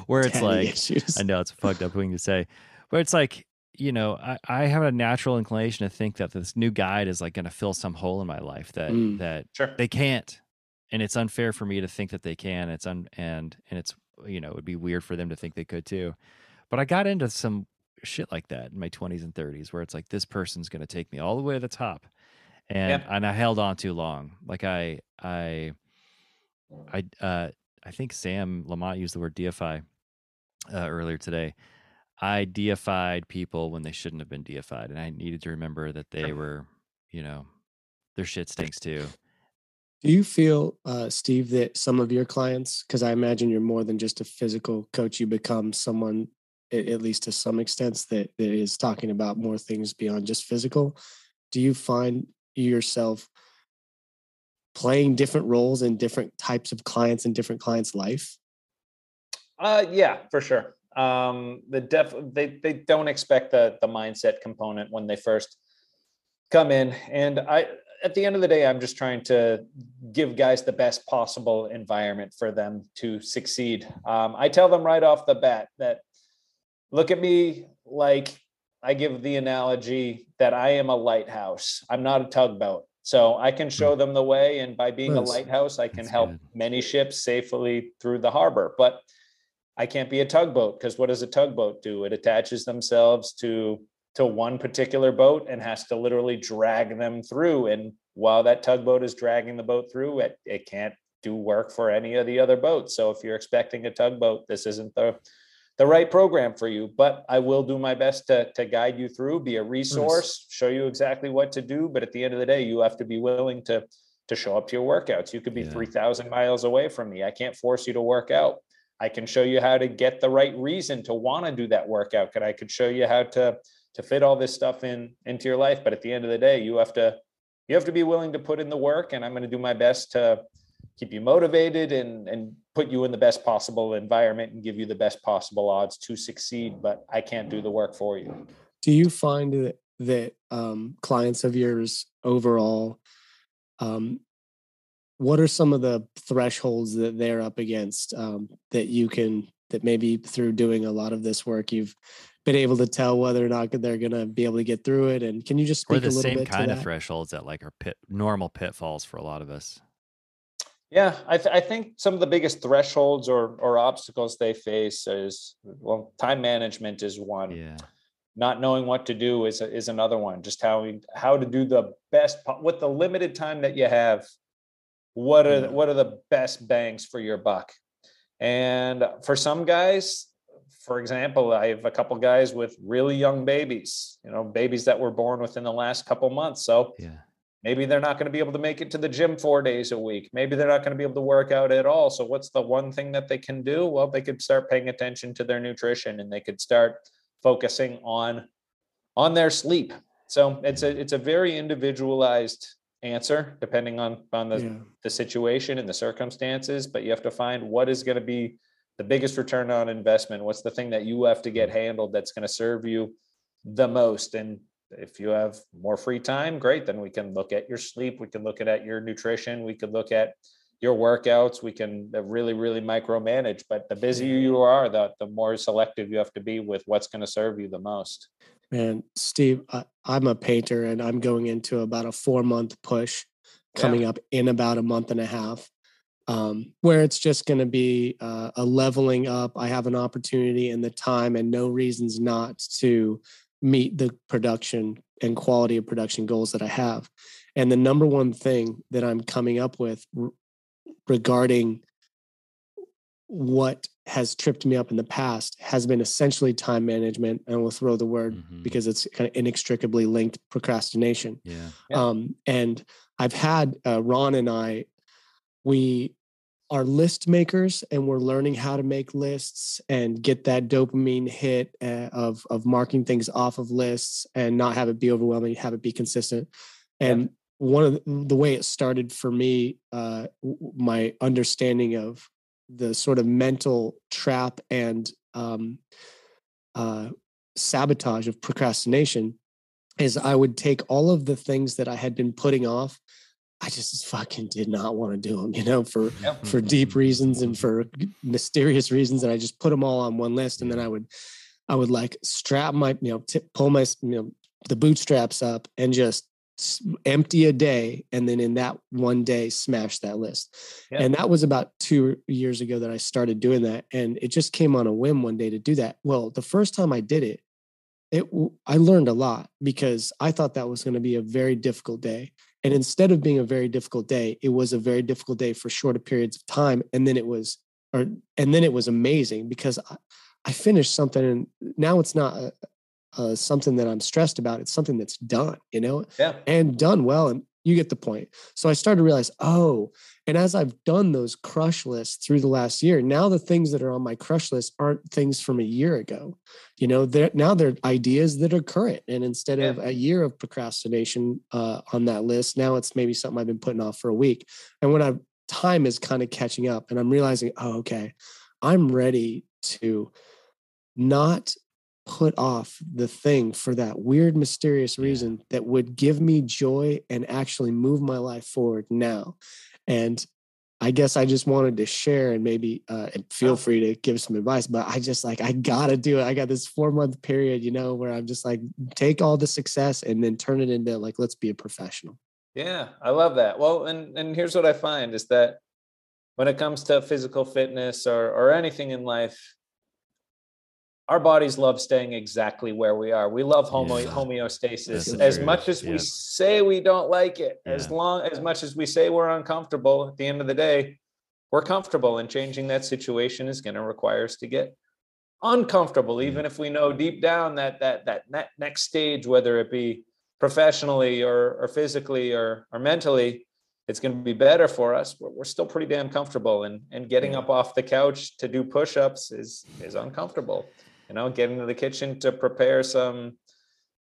where it's Daddy like issues. I know it's a fucked up thing to say, but it's like, you know, I, I have a natural inclination to think that this new guide is like going to fill some hole in my life that Mm. that Sure. they can't, and it's unfair for me to think that they can. It's un and and it's you know it would be weird for them to think they could too. But I got into some shit like that in my 20s and 30s where it's like this person's going to take me all the way to the top and Yeah. and I held on too long like I I I uh I think Sam Lamont used the word deify uh, earlier today. I deified people when they shouldn't have been deified, and I needed to remember that they were, you know, their shit stinks too. Do you feel, uh, Steve, that some of your clients, because I imagine you're more than just a physical coach, you become someone, at least to some extent, that, that is talking about more things beyond just physical. Do you find yourself playing different roles in different types of clients and different clients' life? Uh, yeah, for sure. Um, the def they they don't expect the the mindset component when they first come in, and I at the end of the day, I'm just trying to give guys the best possible environment for them to succeed. Um, I tell them right off the bat that look at me like I give the analogy that I am a lighthouse. I'm not a tugboat. So I can show hmm. them the way. And by being Nice. a lighthouse, I can help good. many ships safely through the harbor. But I can't be a tugboat because what does a tugboat do? It attaches themselves to to one particular boat and has to literally drag them through. And while that tugboat is dragging the boat through, it, it can't do work for any of the other boats. So if you're expecting a tugboat, this isn't the the right program for you. But I will do my best to to guide you through, be a resource, show you exactly what to do. But at the end of the day, you have to be willing to to show up to your workouts. You could be Yeah. 3,000 miles away from me. I can't force you to work out. I can show you how to get the right reason to want to do that workout. Could I could show you how to to fit all this stuff in into your life. But at the end of the day, you have to you have to be willing to put in the work. And I'm going to do my best to keep you motivated and and put you in the best possible environment and give you the best possible odds to succeed. But I can't do the work for you. Do you find that that um, clients of yours overall, um, what are some of the thresholds that they're up against um, that you can that maybe through doing a lot of this work you've been able to tell whether or not they're going to be able to get through it? And can you just Or speak a the little same bit kind to of thresholds that like are pit normal pitfalls for a lot of us. Yeah, I, th- I think some of the biggest thresholds or or obstacles they face is well, time management is one. Yeah. Not knowing what to do is is another one. Just how how to do the best with the limited time that you have. What are the, Mm. what are the best bangs for your buck? And for some guys, for example, I have a couple guys with really young babies. You know, babies that were born within the last couple months. So Yeah. Maybe they're not going to be able to make it to the gym four days a week. Maybe they're not going to be able to work out at all. So, what's the one thing that they can do? Well, they could start paying attention to their nutrition and they could start focusing on on their sleep. So, it's a it's a very individualized answer depending on on the Yeah. the situation and the circumstances. But you have to find what is going to be the biggest return on investment. What's the thing that you have to get handled that's going to serve you the most? And if you have more free time, great. Then we can look at your sleep. We can look at, at your nutrition. We could look at your workouts. We can uh, really, really micromanage. But the busier you are, the, the more selective you have to be with what's going to serve you the most. Man, Steve, I, I'm a painter and I'm going into about a four month push Yeah. coming up in about a month and a half, um, where it's just going to be uh, a leveling up. I have an opportunity and the time and no reasons not to meet the production and quality of production goals that I have. And the number one thing that I'm coming up with r- regarding what has tripped me up in the past has been essentially time management and we'll throw the word mm-hmm. because it's kind of inextricably linked procrastination yeah, yeah. um and i've had uh, ron and i we are list makers and we're learning how to make lists and get that dopamine hit uh, of of marking things off of lists and not have it be overwhelming have it be consistent and yeah. one of the, the, way it started for me uh my understanding of the sort of mental trap and um, uh, sabotage of procrastination is I would take all of the things that I had been putting off. I just fucking did not want to do them, you know, for yep. for deep reasons and for mysterious reasons, and I just put them all on one list, and then I would, I would like strap my, you know, tip, pull my, you know, the bootstraps up and just empty a day and then in that one day smash that list yeah. and that was about two years ago that i started doing that and it just came on a whim one day to do that well the first time i did it it i learned a lot because i thought that was going to be a very difficult day and instead of being a very difficult day it was a very difficult day for shorter periods of time and then it was or and then it was amazing because I, I finished something and now it's not a, uh, something that I'm stressed about. It's something that's done, you know, yeah. and done well. And you get the point. So I started to realize, oh, and as I've done those crush lists through the last year, now the things that are on my crush list aren't things from a year ago. You know, they're now they're ideas that are current. And instead yeah. of a year of procrastination uh, on that list, now it's maybe something I've been putting off for a week. And when I time is kind of catching up and I'm realizing, oh, okay, I'm ready to not put off the thing for that weird, mysterious reason yeah. that would give me joy and actually move my life forward now. And I guess I just wanted to share and maybe uh, and feel free to give some advice, but I just like I gotta do it. I got this four month period, you know, where I'm just like take all the success and then turn it into like let's be a professional. Yeah, I love that. Well, and and here's what I find is that when it comes to physical fitness or or anything in life, our bodies love staying exactly where we are. We love homo- yeah. homeostasis as much as yeah. we say we don't like it. Yeah. As long as much as we say we're uncomfortable, at the end of the day, we're comfortable. And changing that situation is going to require us to get uncomfortable, even if we know deep down that that that next stage, whether it be professionally or or physically or or mentally, it's going to be better for us. We're, we're still pretty damn comfortable, and and getting up off the couch to do push-ups is is uncomfortable you know get into the kitchen to prepare some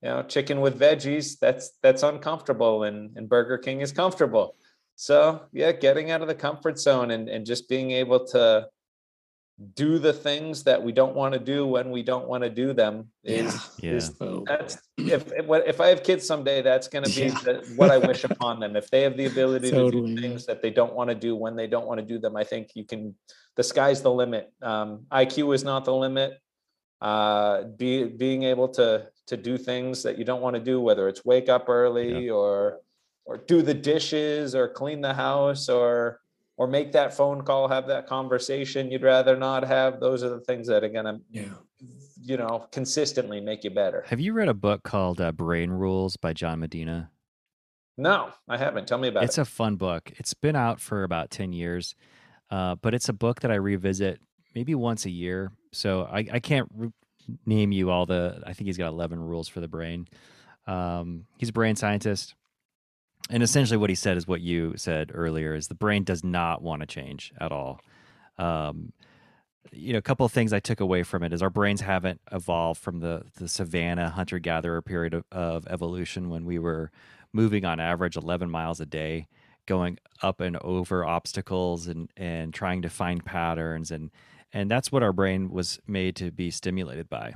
you know chicken with veggies that's that's uncomfortable and and burger king is comfortable so yeah getting out of the comfort zone and and just being able to do the things that we don't want to do when we don't want to do them is, yeah. is yeah. that's if, if if I have kids someday that's going to be yeah. the, what I wish upon them if they have the ability totally. to do things that they don't want to do when they don't want to do them I think you can the sky's the limit um, IQ is not the limit uh, be, being able to to do things that you don't want to do, whether it's wake up early yeah. or or do the dishes or clean the house or or make that phone call, have that conversation you'd rather not have. Those are the things that are gonna yeah. you know consistently make you better. Have you read a book called uh, Brain Rules by John Medina? No, I haven't. Tell me about it's it. It's a fun book. It's been out for about 10 years, uh, but it's a book that I revisit maybe once a year. So I, I can't re- name you all the. I think he's got eleven rules for the brain. Um, he's a brain scientist, and essentially what he said is what you said earlier: is the brain does not want to change at all. Um, you know, a couple of things I took away from it is our brains haven't evolved from the the savannah hunter gatherer period of, of evolution when we were moving on average 11 miles a day going up and over obstacles and and trying to find patterns and and that's what our brain was made to be stimulated by.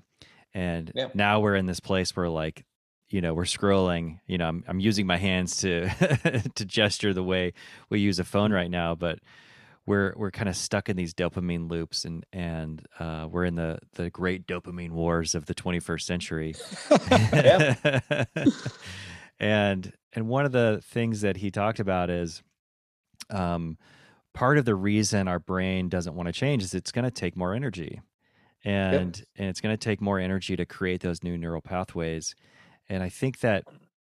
And yeah. now we're in this place where like you know we're scrolling you know i'm, I'm using my hands to to gesture the way we use a phone right now but we're we're kind of stuck in these dopamine loops and and uh, we're in the the great dopamine wars of the 21st century. And and one of the things that he talked about is um part of the reason our brain doesn't want to change is it's going to take more energy and yep. and it's going to take more energy to create those new neural pathways and i think that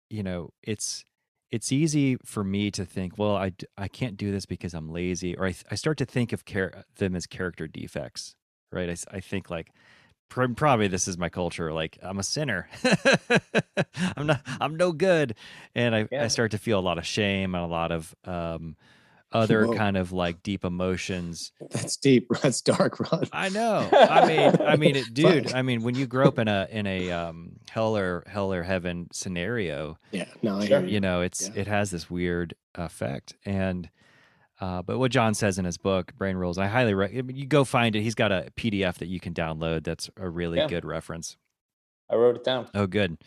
you know it's it's easy for me to think well i, I can't do this because i'm lazy or i, I start to think of char- them as character defects right i, I think like probably this is my culture like i'm a sinner i'm not i'm no good and I, yeah. I start to feel a lot of shame and a lot of um, other Whoa. kind of like deep emotions. That's deep. That's dark, Ron. I know. I mean, I mean, it, dude. I mean, when you grow up in a in a um, hell or hell or heaven scenario, yeah, no, sure. you know, it's yeah. it has this weird effect. And uh, but what John says in his book, Brain Rules, I highly recommend you go find it. He's got a PDF that you can download. That's a really yeah. good reference. I wrote it down. Oh, good.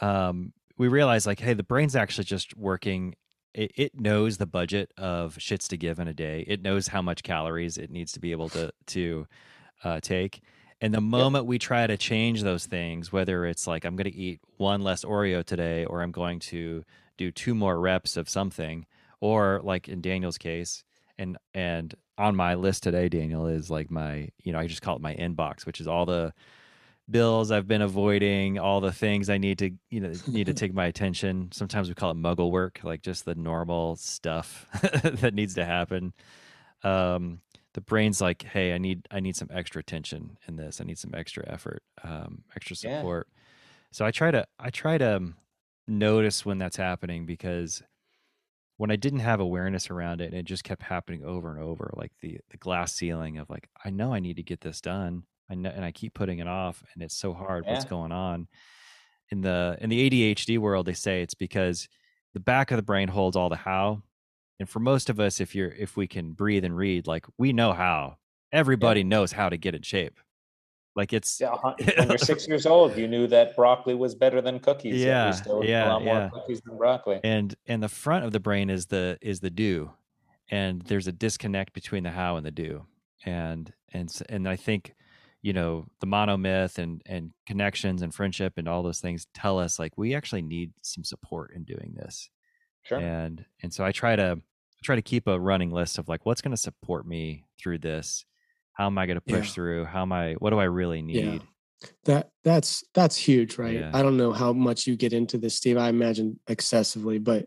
Um, we realize like, hey, the brain's actually just working it, it knows the budget of shits to give in a day. It knows how much calories it needs to be able to to uh, take. And the moment yep. we try to change those things, whether it's like I'm going to eat one less Oreo today, or I'm going to do two more reps of something, or like in Daniel's case, and and on my list today, Daniel is like my you know I just call it my inbox, which is all the bills I've been avoiding, all the things I need to, you know, need to take my attention. Sometimes we call it muggle work, like just the normal stuff that needs to happen. Um, the brain's like, hey, I need I need some extra attention in this. I need some extra effort, um, extra support. Yeah. So I try to I try to notice when that's happening because when I didn't have awareness around it and it just kept happening over and over, like the the glass ceiling of like, I know I need to get this done I know, and I keep putting it off, and it's so hard. Yeah. What's going on? In the in the ADHD world, they say it's because the back of the brain holds all the how, and for most of us, if you're if we can breathe and read, like we know how. Everybody yeah. knows how to get in shape. Like it's yeah, when you're six years old, you knew that broccoli was better than cookies. Yeah, yeah, yeah. cookies than broccoli. And and the front of the brain is the is the do, and there's a disconnect between the how and the do, and and and I think you know the monomyth and and connections and friendship and all those things tell us like we actually need some support in doing this sure and and so i try to try to keep a running list of like what's going to support me through this how am i going to push yeah. through how am i what do i really need yeah. that that's that's huge right yeah. i don't know how much you get into this steve i imagine excessively but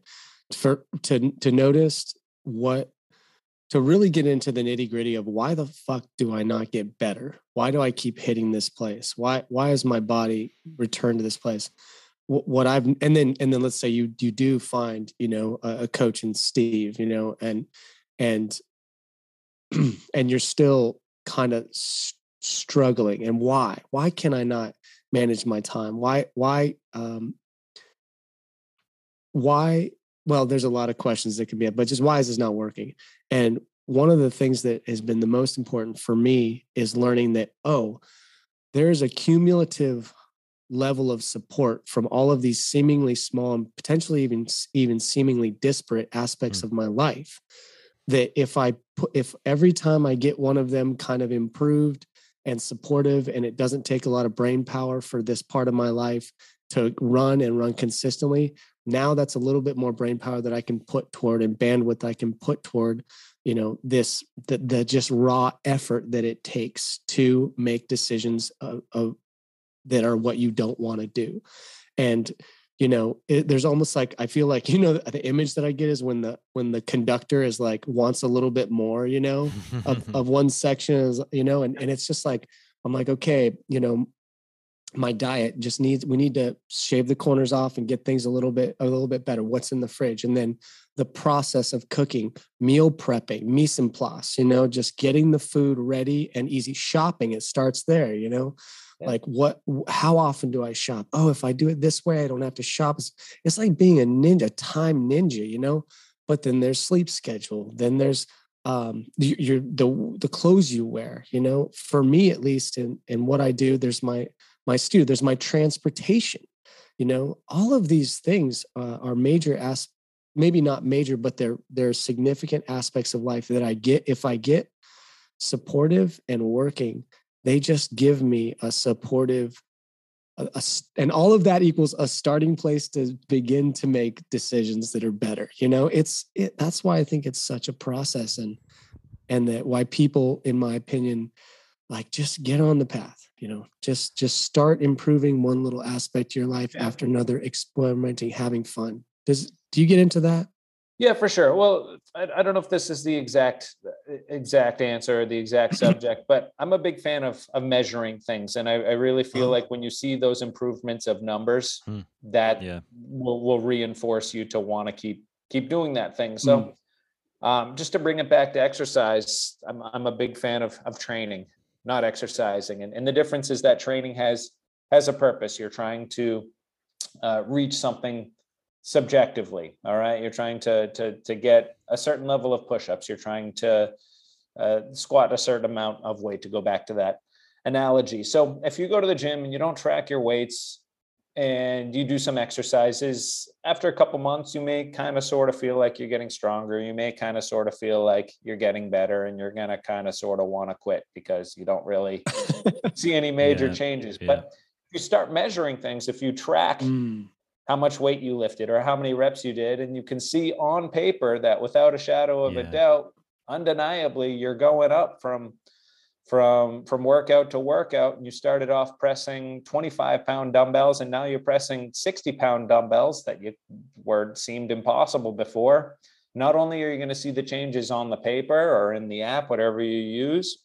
for to to notice what to really get into the nitty gritty of why the fuck do I not get better? Why do I keep hitting this place? Why why is my body returned to this place? What I've and then and then let's say you you do find you know a, a coach in Steve you know and and and you're still kind of struggling and why why can I not manage my time why why um why well, there's a lot of questions that can be, but just why is this not working? And one of the things that has been the most important for me is learning that, oh, there's a cumulative level of support from all of these seemingly small and potentially even even seemingly disparate aspects mm of my life that if i put if every time i get one of them kind of improved and supportive and it doesn't take a lot of brain power for this part of my life to run and run consistently now that's a little bit more brain power that i can put toward and bandwidth i can put toward you know this the, the just raw effort that it takes to make decisions of, of that are what you don't want to do. And you know it, there's almost like i feel like you know the image that i get is when the when the conductor is like wants a little bit more you know of, of one section is you know and, and it's just like i'm like okay you know my diet just needs we need to shave the corners off and get things a little bit a little bit better what's in the fridge. And then the process of cooking meal prepping mise en place you know just getting the food ready and easy. Shopping it starts there you know? Yeah. like what how often do i shop? Oh if i do it this way i don't have to shop. It's, it's like being a ninja time ninja you know? But then there's sleep schedule then there's um your the the clothes you wear you know? For me at least in in what i do there's my my stew there's my transportation you know? All of these things uh, are major as maybe not major but they're they're significant aspects of life that i get if i get supportive and working they just give me a supportive a, a, and all of that equals a starting place to begin to make decisions that are better you know? It's it, that's why i think it's such a process and and that why people in my opinion like just get on the path you know just just start improving one little aspect of your life after another experimenting having fun does do you get into that yeah, for sure. Well, I, I, don't know if this is the exact exact answer or the exact subject, but I'm a big fan of of measuring things, and I, I really feel uh-huh. like when you see those improvements of numbers, hmm. that yeah. will will reinforce you to want to keep keep doing that thing. So, hmm. um, just to bring it back to exercise, I'm I'm a big fan of of training, not exercising, and and the difference is that training has has a purpose. You're trying to uh, reach something subjectively all right? You're trying to to to get a certain level of push-ups. You're trying to uh, squat a certain amount of weight to go back to that analogy. So if you go to the gym and you don't track your weights and you do some exercises after a couple months you may kind of sort of feel like you're getting stronger you may kind of sort of feel like you're getting better and you're going to kind of sort of want to quit because you don't really see any major yeah, changes yeah. but if you start measuring things if you track mm how much weight you lifted or how many reps you did and you can see on paper that without a shadow of yeah. a doubt undeniably you're going up from from from workout to workout and you started off pressing 25 pound dumbbells and now you're pressing 60 pound dumbbells that you were seemed impossible before. Not only are you going to see the changes on the paper or in the app whatever you use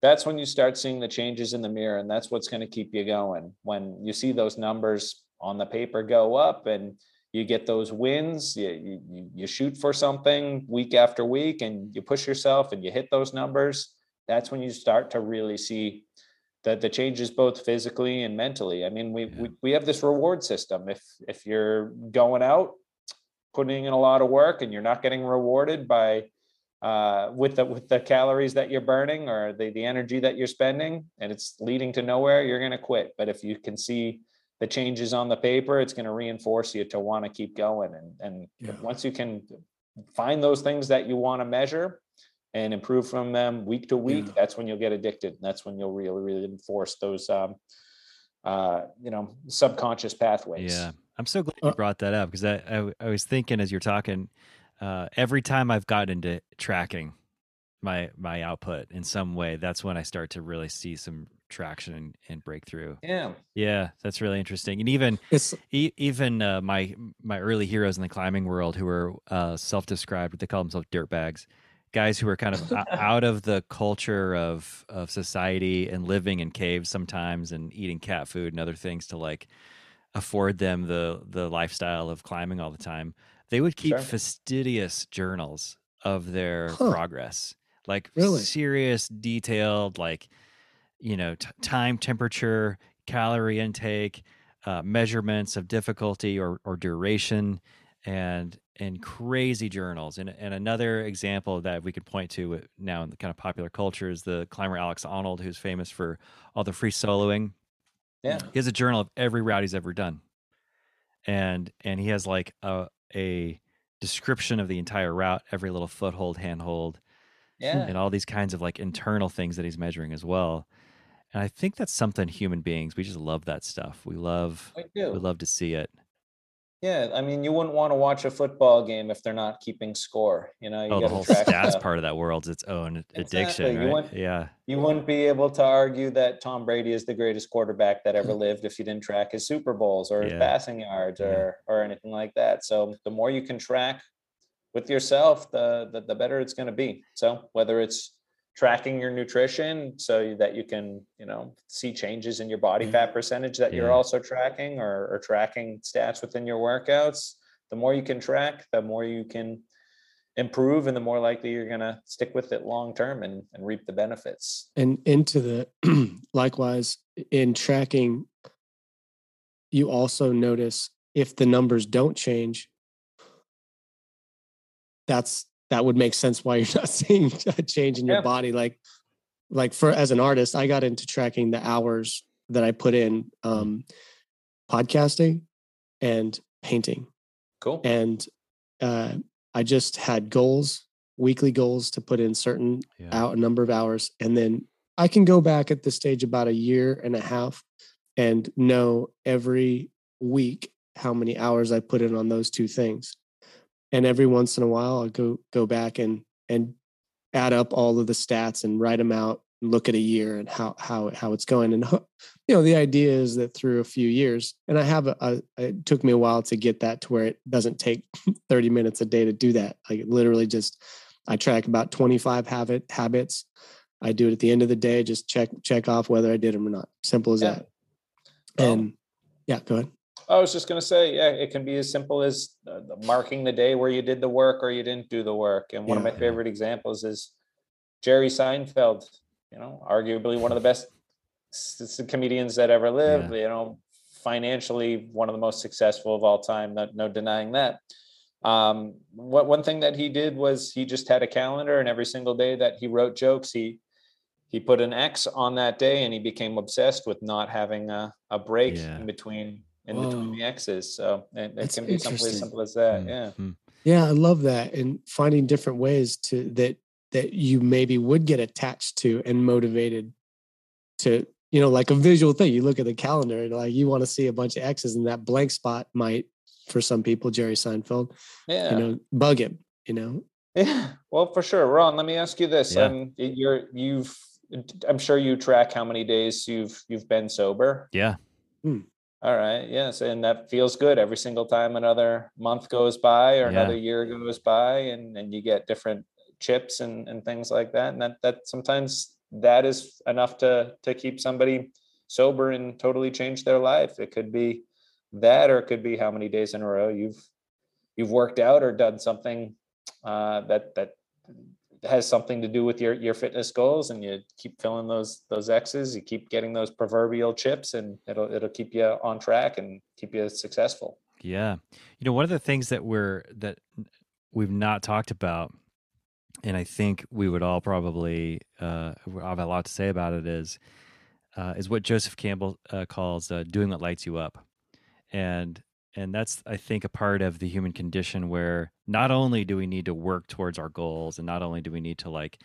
that's when you start seeing the changes in the mirror and that's what's going to keep you going. When you see those numbers on the paper go up and you get those wins you, you, you shoot for something week after week and you push yourself and you hit those numbers that's when you start to really see that the changes both physically and mentally i mean we, yeah. we we have this reward system if if you're going out putting in a lot of work and you're not getting rewarded by uh, with the with the calories that you're burning or the the energy that you're spending and it's leading to nowhere you're going to quit but if you can see the changes on the paper, it's going to reinforce you to want to keep going. And and yeah. once you can find those things that you want to measure and improve from them week to week, yeah. that's when you'll get addicted. That's when you'll really really enforce those um, uh, you know subconscious pathways. Yeah, I'm so glad you uh brought that up because I, I, I was thinking as you're talking, uh, every time I've gotten into tracking my my output in some way, that's when I start to really see some traction and breakthrough. Yeah, yeah, that's really interesting. And even e- even uh, my my early heroes in the climbing world who were uh, self-described, they call themselves dirtbags, guys who are kind of out of the culture of of society and living in caves sometimes and eating cat food and other things to like afford them the the lifestyle of climbing all the time. They would keep sure. fastidious journals of their huh. progress, like really? serious, detailed, like you know, t- time, temperature, calorie intake, uh, measurements of difficulty or, or duration, and and crazy journals. And, and another example that we could point to now in the kind of popular culture is the climber Alex Honnold, who's famous for all the free soloing. Yeah, he has a journal of every route he's ever done, and and he has like a a description of the entire route, every little foothold, handhold, yeah, and all these kinds of like internal things that he's measuring as well. And I think that's something human beings we just love that stuff. We love we love to see it. Yeah, I mean, you wouldn't want to watch a football game if they're not keeping score. You know, you oh, the whole stats stuff. part of that world's its own addiction, exactly. right? You yeah, you wouldn't be able to argue that Tom Brady is the greatest quarterback that ever lived if you didn't track his Super Bowls or his passing yards or yeah. or anything like that. So the more you can track with yourself, the the, the better it's going to be. So whether it's tracking your nutrition so that you can you know see changes in your body mm-hmm. fat percentage that yeah. you're also tracking or, or tracking stats within your workouts the more you can track the more you can improve and the more likely you're going to stick with it long term and, and reap the benefits and into the likewise in tracking you also notice if the numbers don't change that's that would make sense why you're not seeing a change in your yeah. body. Like, like for as an artist, I got into tracking the hours that I put in um, podcasting and painting. Cool. And uh, I just had goals, weekly goals to put in certain yeah. out a number of hours, and then I can go back at this stage about a year and a half and know every week how many hours I put in on those two things and every once in a while I'll go go back and and add up all of the stats and write them out and look at a year and how how how it's going. And you know, the idea is that through a few years, and I have a, a it took me a while to get that to where it doesn't take 30 minutes a day to do that. Like literally just I track about 25 habit habits. I do it at the end of the day, just check check off whether I did them or not. Simple as yeah. that. And yeah, go ahead. I was just going to say, yeah, it can be as simple as uh, marking the day where you did the work or you didn't do the work. And one yeah, of my favorite examples is Jerry Seinfeld, you know, arguably one of the best comedians that ever lived, yeah. you know, financially one of the most successful of all time, no, no denying that. Um, what one thing that he did was he just had a calendar and every single day that he wrote jokes, he he put an X on that day and he became obsessed with not having a, a break in between in Whoa. between the X's. So it, it can be something as simple as that. Mm-hmm. Yeah. Yeah, I love that. And finding different ways to that that you maybe would get attached to and motivated to, you know, like a visual thing. You look at the calendar and like you want to see a bunch of X's and that blank spot might, for some people, Jerry Seinfeld, yeah. you know, bug him, you know? Yeah, well, for sure. Ron, let me ask you this. Yeah. Um, you're, you've, I'm sure you track how many days you've, you've been sober. Yeah. Hmm. All right. Yes. And that feels good every single time another month goes by or yeah. another year goes by and, and you get different chips and, and things like that. And that, that sometimes that is enough to, to keep somebody sober and totally change their life. It could be that, or it could be how many days in a row you've, you've worked out or done something uh, that, that has something to do with your your fitness goals and you keep filling those those x's you keep getting those proverbial chips and it'll it'll keep you on track and keep you successful. Yeah. You know one of the things that we're that we've not talked about and i think we would all probably uh have a lot to say about it is uh, is what joseph campbell uh, calls uh, doing what lights you up. And and that's i think a part of the human condition where not only do we need to work towards our goals and not only do we need to like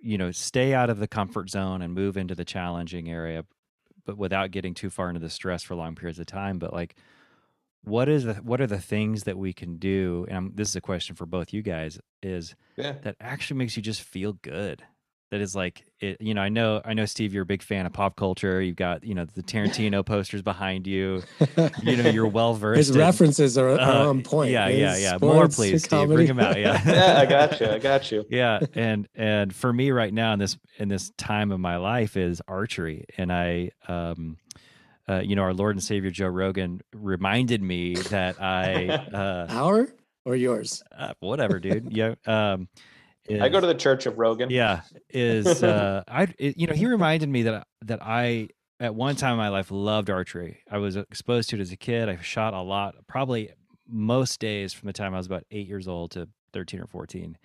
you know stay out of the comfort zone and move into the challenging area but without getting too far into the stress for long periods of time but like what is the what are the things that we can do and I'm, this is a question for both you guys is yeah. that actually makes you just feel good that is like it you know i know i know steve you're a big fan of pop culture. You've got you know the tarantino posters behind you. You know you're well versed his in, references are, are uh, on point. yeah yeah yeah. More please steve. Bring them out yeah. Yeah i got you i got you. Yeah and and for me right now in this in this time of my life is archery. And i um uh, you know our lord and savior joe rogan reminded me that i uh our or yours? Uh, whatever dude. Yeah um is, I go to the Church of Rogan. Yeah, is uh, I it, you know he reminded me that that I at one time in my life loved archery. I was exposed to it as a kid. I shot a lot, probably most days from the time I was about eight years old to thirteen or fourteen,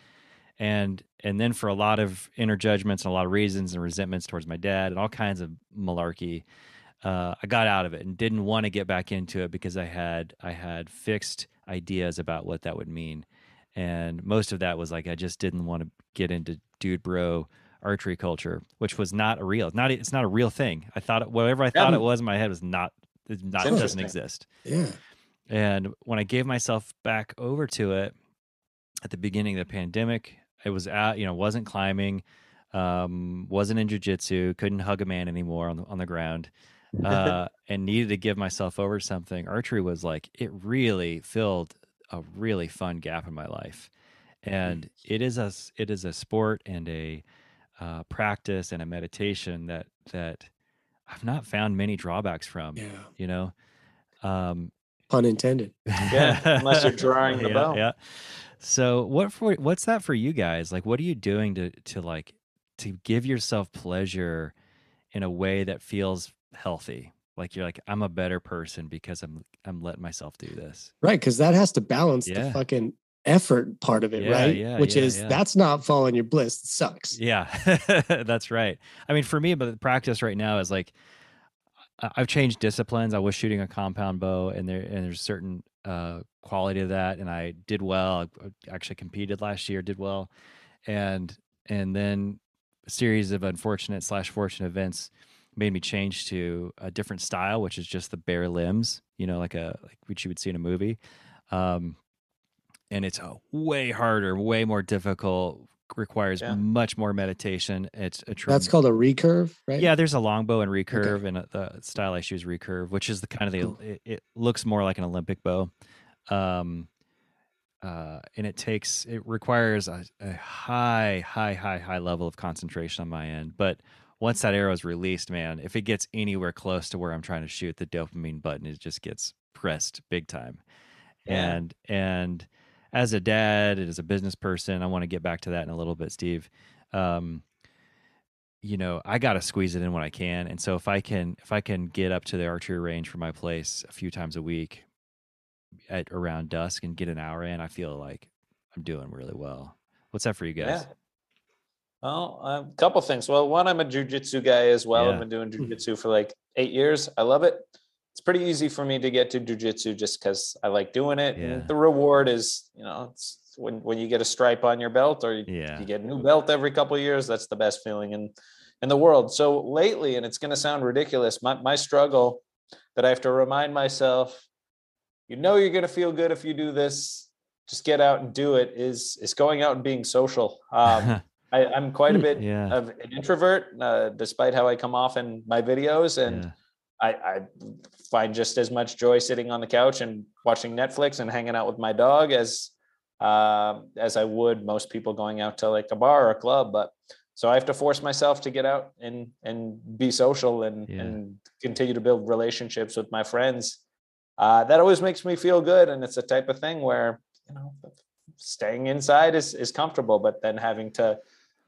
and and then for a lot of inner judgments and a lot of reasons and resentments towards my dad and all kinds of malarkey. Uh, I got out of it and didn't want to get back into it because I had I had fixed ideas about what that would mean and most of that was like I just didn't want to get into dude bro archery culture, which was not a real, not it's not a real thing. I thought whatever I thought yeah. it was in my head was not, it not doesn't exist. Yeah. And when I gave myself back over to it at the beginning of the pandemic, it was at you know, wasn't climbing, um, wasn't in jujitsu, couldn't hug a man anymore on the on the ground. Uh, and needed to give myself over to something. Archery was like it really filled a really fun gap in my life, and it is a it is a sport and a uh, practice and a meditation that that I've not found many drawbacks from. Yeah, you know, um, pun intended. Yeah, unless you're drawing the yeah, bell. Yeah. So what for? What's that for you guys? Like, what are you doing to to like to give yourself pleasure in a way that feels healthy? Like you're like i'm a better person because i'm i'm letting myself do this. Right because that has to balance yeah. the fucking effort part of it yeah, right? yeah, which is that's not following your bliss it sucks. Yeah that's right. I mean for me but the practice right now is like i've changed disciplines. I was shooting a compound bow and there and there's certain uh quality of that and i did well. I actually competed last year did well. And and then a series of unfortunate slash fortunate events made me change to a different style, which is just the bare limbs, you know, like a like which you would see in a movie. Um, and it's a way harder, way more difficult requires yeah. much more meditation. It's a trem- that's called a recurve, right? Yeah, there's a longbow and recurve, okay. and a, the style I choose recurve, which is the kind of the cool. it, it, looks more like an Olympic bow, um, uh, and it takes it requires a, a high, high, high, high level of concentration on my end. But once that arrow is released, man, if it gets anywhere close to where I'm trying to shoot, the dopamine button it just gets pressed big time, yeah. and and as a dad and as a business person, I want to get back to that in a little bit, Steve. Um, you know, I got to squeeze it in when I can. And so if I can, if I can get up to the archery range from my place a few times a week at around dusk and get an hour in, I feel like I'm doing really well. What's that for you guys? Yeah. Well, a um, couple things. Well, one, I'm a jujitsu guy as well. Yeah. I've been doing jujitsu for like eight years. I love it it's pretty easy for me to get to jujitsu just because I like doing it. Yeah. And the reward is, you know, it's when when you get a stripe on your belt or you, yeah. you get a new belt every couple of years. That's the best feeling in in the world. So lately, and it's going to sound ridiculous, my my struggle that I have to remind myself, you know, you're going to feel good if you do this. Just get out and do it. Is is going out and being social. Um, I, am quite a bit yeah. of an introvert, uh, despite how I come off in my videos and. Yeah I, I find just as much joy sitting on the couch and watching Netflix and hanging out with my dog as uh, as I would most people going out to like a bar or a club. But so I have to force myself to get out and and be social and yeah. and continue to build relationships with my friends. Uh, that always makes me feel good, and it's a type of thing where you know staying inside is is comfortable, but then having to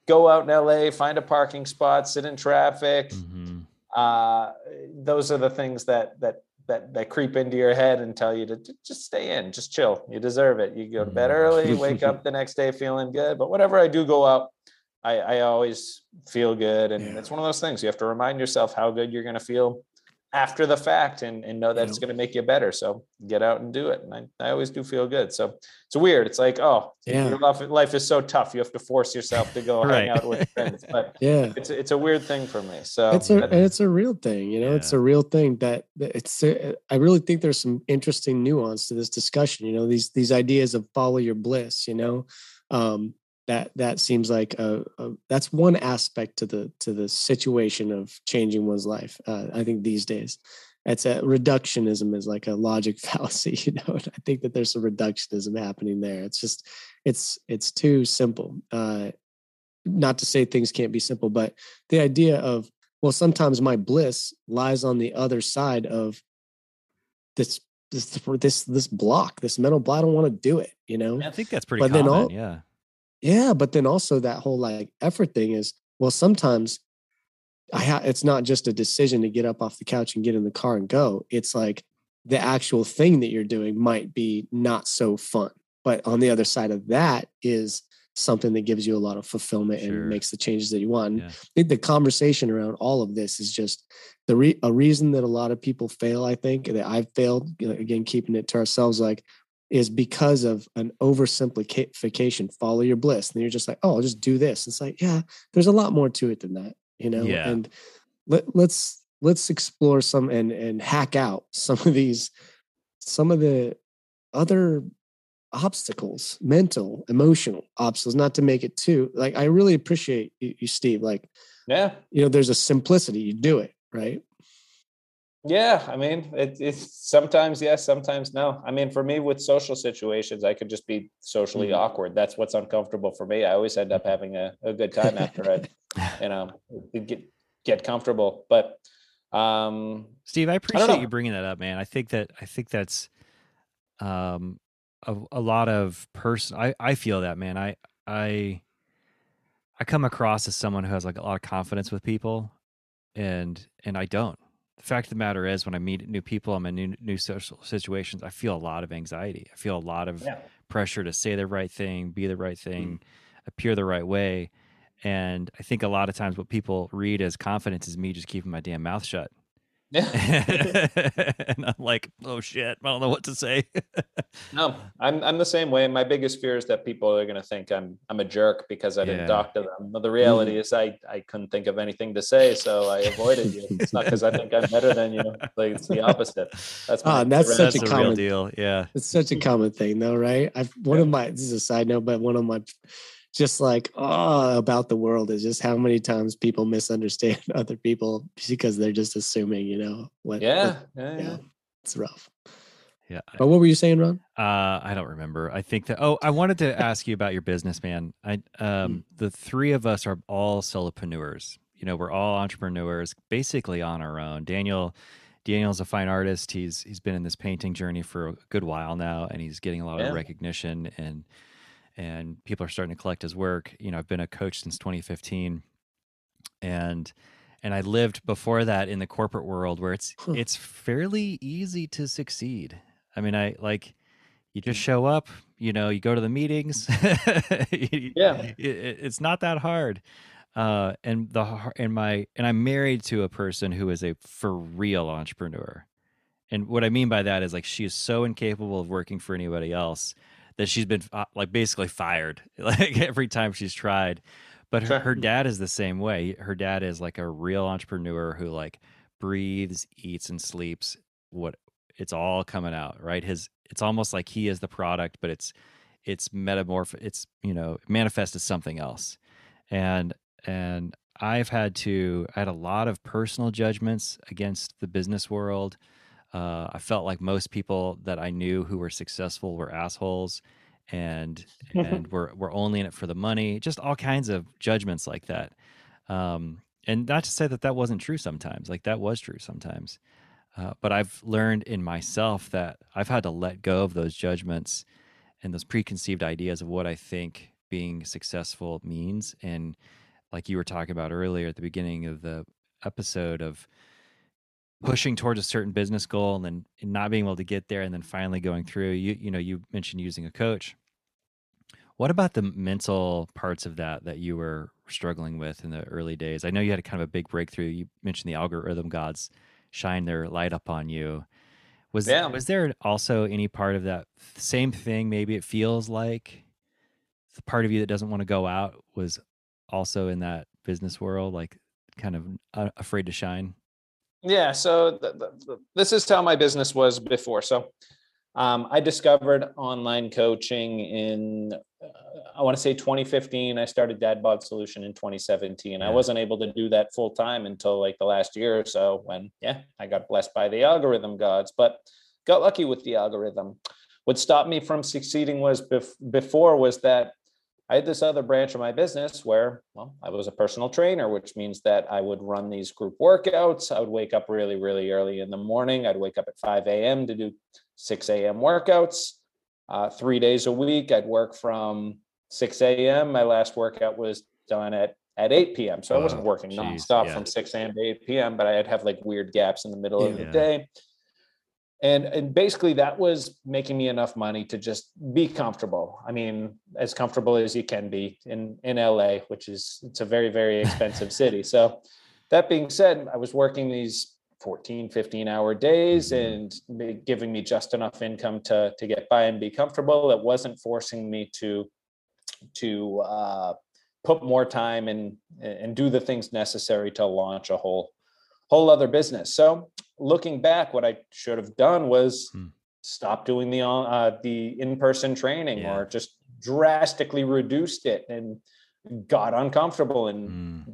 go out in LA, find a parking spot, sit in traffic. Mm-hmm uh, those are the things that that that that creep into your head and tell you to just stay in, just chill. You deserve it. You go to bed mm. early, wake up the next day feeling good. But whenever I do go out, I, I always feel good, and yeah. it's one of those things you have to remind yourself how good you're going to feel after the fact and, and know that yeah. it's going to make you better. So get out and do it. And I, I always do feel good. So it's weird. It's like, oh, yeah. life, life is so tough. You have to force yourself to go right. hang out with friends. But yeah, it's, it's a weird thing for me. So it's a, it's a real thing, you know, yeah. it's a real thing that, it's, uh, I really think there's some interesting nuance to this discussion, you know, these, these ideas of follow your bliss, you know, um, that that seems like a, a, that's one aspect to the to the situation of changing one's life uh, i think these days. It's a reductionism is like a logic fallacy you know i think that there's some reductionism happening there. It's just it's it's too simple uh not to say things can't be simple but the idea of well sometimes my bliss lies on the other side of this this this this block this mental block i don't want to do it you know? I think that's pretty but common, then all, yeah yeah, but then also that whole like effort thing is well, sometimes I ha- it's not just a decision to get up off the couch and get in the car and go. It's like the actual thing that you're doing might be not so fun. But on the other side of that is something that gives you a lot of fulfillment sure. and makes the changes that you want. Yeah. I think the conversation around all of this is just the re- a reason that a lot of people fail. I think that I've failed again, keeping it to ourselves. Like is because of an oversimplification. Follow your bliss. And you're just like, oh, I'll just do this. It's like, yeah, there's a lot more to it than that, you know? Yeah. And let, let's let's explore some and and hack out some of these some of the other obstacles mental emotional obstacles not to make it too like i really appreciate you, you steve like yeah you know there's a simplicity you do it right yeah, I mean, it, it's sometimes yes, sometimes no. I mean, for me with social situations, I could just be socially mm-hmm. awkward. That's what's uncomfortable for me. I always end up having a, a good time after I, you know, get get comfortable. But um Steve, I appreciate I you bringing that up, man. I think that I think that's um a, a lot of person. I I feel that, man. I I I come across as someone who has like a lot of confidence with people, and and I don't the fact of the matter is when i meet new people i'm in new, new social situations i feel a lot of anxiety i feel a lot of yeah. pressure to say the right thing be the right thing mm. appear the right way and i think a lot of times what people read as confidence is me just keeping my damn mouth shut yeah. and I'm like, oh shit, I don't know what to say. no, I'm I'm the same way. My biggest fear is that people are gonna think I'm I'm a jerk because I didn't talk to them. But the reality mm. is I I couldn't think of anything to say, so I avoided you. It's not because I think I'm better than you. Like it's the opposite. That's my, oh, that's such that's a common deal. Yeah. It's such a common thing though, right? I've one yeah. of my this is a side note, but one of my just like oh about the world is just how many times people misunderstand other people because they're just assuming, you know. What, yeah, what, yeah, yeah, it's rough. Yeah. But what were you saying, Ron? Uh, I don't remember. I think that. Oh, I wanted to ask you about your business, man. I um, mm. the three of us are all solopreneurs. You know, we're all entrepreneurs, basically on our own. Daniel, Daniel's a fine artist. He's he's been in this painting journey for a good while now, and he's getting a lot yeah. of recognition and and people are starting to collect his work. You know, I've been a coach since 2015, and and I lived before that in the corporate world where it's it's fairly easy to succeed. I mean, I like you just show up, you know, you go to the meetings. yeah, it, it's not that hard. Uh, and the and my and I'm married to a person who is a for real entrepreneur. And what I mean by that is like she is so incapable of working for anybody else that she's been uh, like basically fired like every time she's tried. But her, her dad is the same way. Her dad is like a real entrepreneur who like breathes, eats, and sleeps what it's all coming out, right? His it's almost like he is the product, but it's it's metamorph it's you know manifest as something else. And and I've had to I had a lot of personal judgments against the business world. Uh, I felt like most people that I knew who were successful were assholes and and we're we're only in it for the money. Just all kinds of judgments like that. Um, and not to say that that wasn't true sometimes. Like that was true sometimes. Uh, but I've learned in myself that I've had to let go of those judgments and those preconceived ideas of what I think being successful means. And like you were talking about earlier at the beginning of the episode of pushing towards a certain business goal and then not being able to get there and then finally going through you you know you mentioned using a coach. What about the mental parts of that that you were struggling with in the early days? I know you had a kind of a big breakthrough. You mentioned the algorithm gods shine their light up on you. Was yeah. was there also any part of that same thing maybe it feels like the part of you that doesn't want to go out was also in that business world like kind of uh, afraid to shine yeah so th- th- this is how my business was before. So um, i discovered online coaching in uh, i want to say 2015 i started dad bod solution in 2017 yeah. i wasn't able to do that full time until like the last year or so when yeah i got blessed by the algorithm gods but got lucky with the algorithm. What stopped me from succeeding was bef- before was that I had this other branch of my business where, well, I was a personal trainer, which means that I would run these group workouts. I would wake up really, really early in the morning. I'd wake up at 5 a.m. to do 6 a.m. workouts. Uh, three days a week, I'd work from 6 a.m. My last workout was done at at 8 p.m. So I wasn't working geez, nonstop yeah. from 6 a.m. to 8 p.m., but I'd have like weird gaps in the middle yeah. of the day and and basically that was making me enough money to just be comfortable. I mean as comfortable as you can be in in la which is it's a very very expensive city. So that being said i was working these 14 15 hour days mm-hmm. and giving me just enough income to to get by and be comfortable. It wasn't forcing me to to uh, put more time and and do the things necessary to launch a whole whole other business so looking back, what I should have done was hmm. stop doing the uh, the in person training yeah. or just drastically reduced it and got uncomfortable and hmm.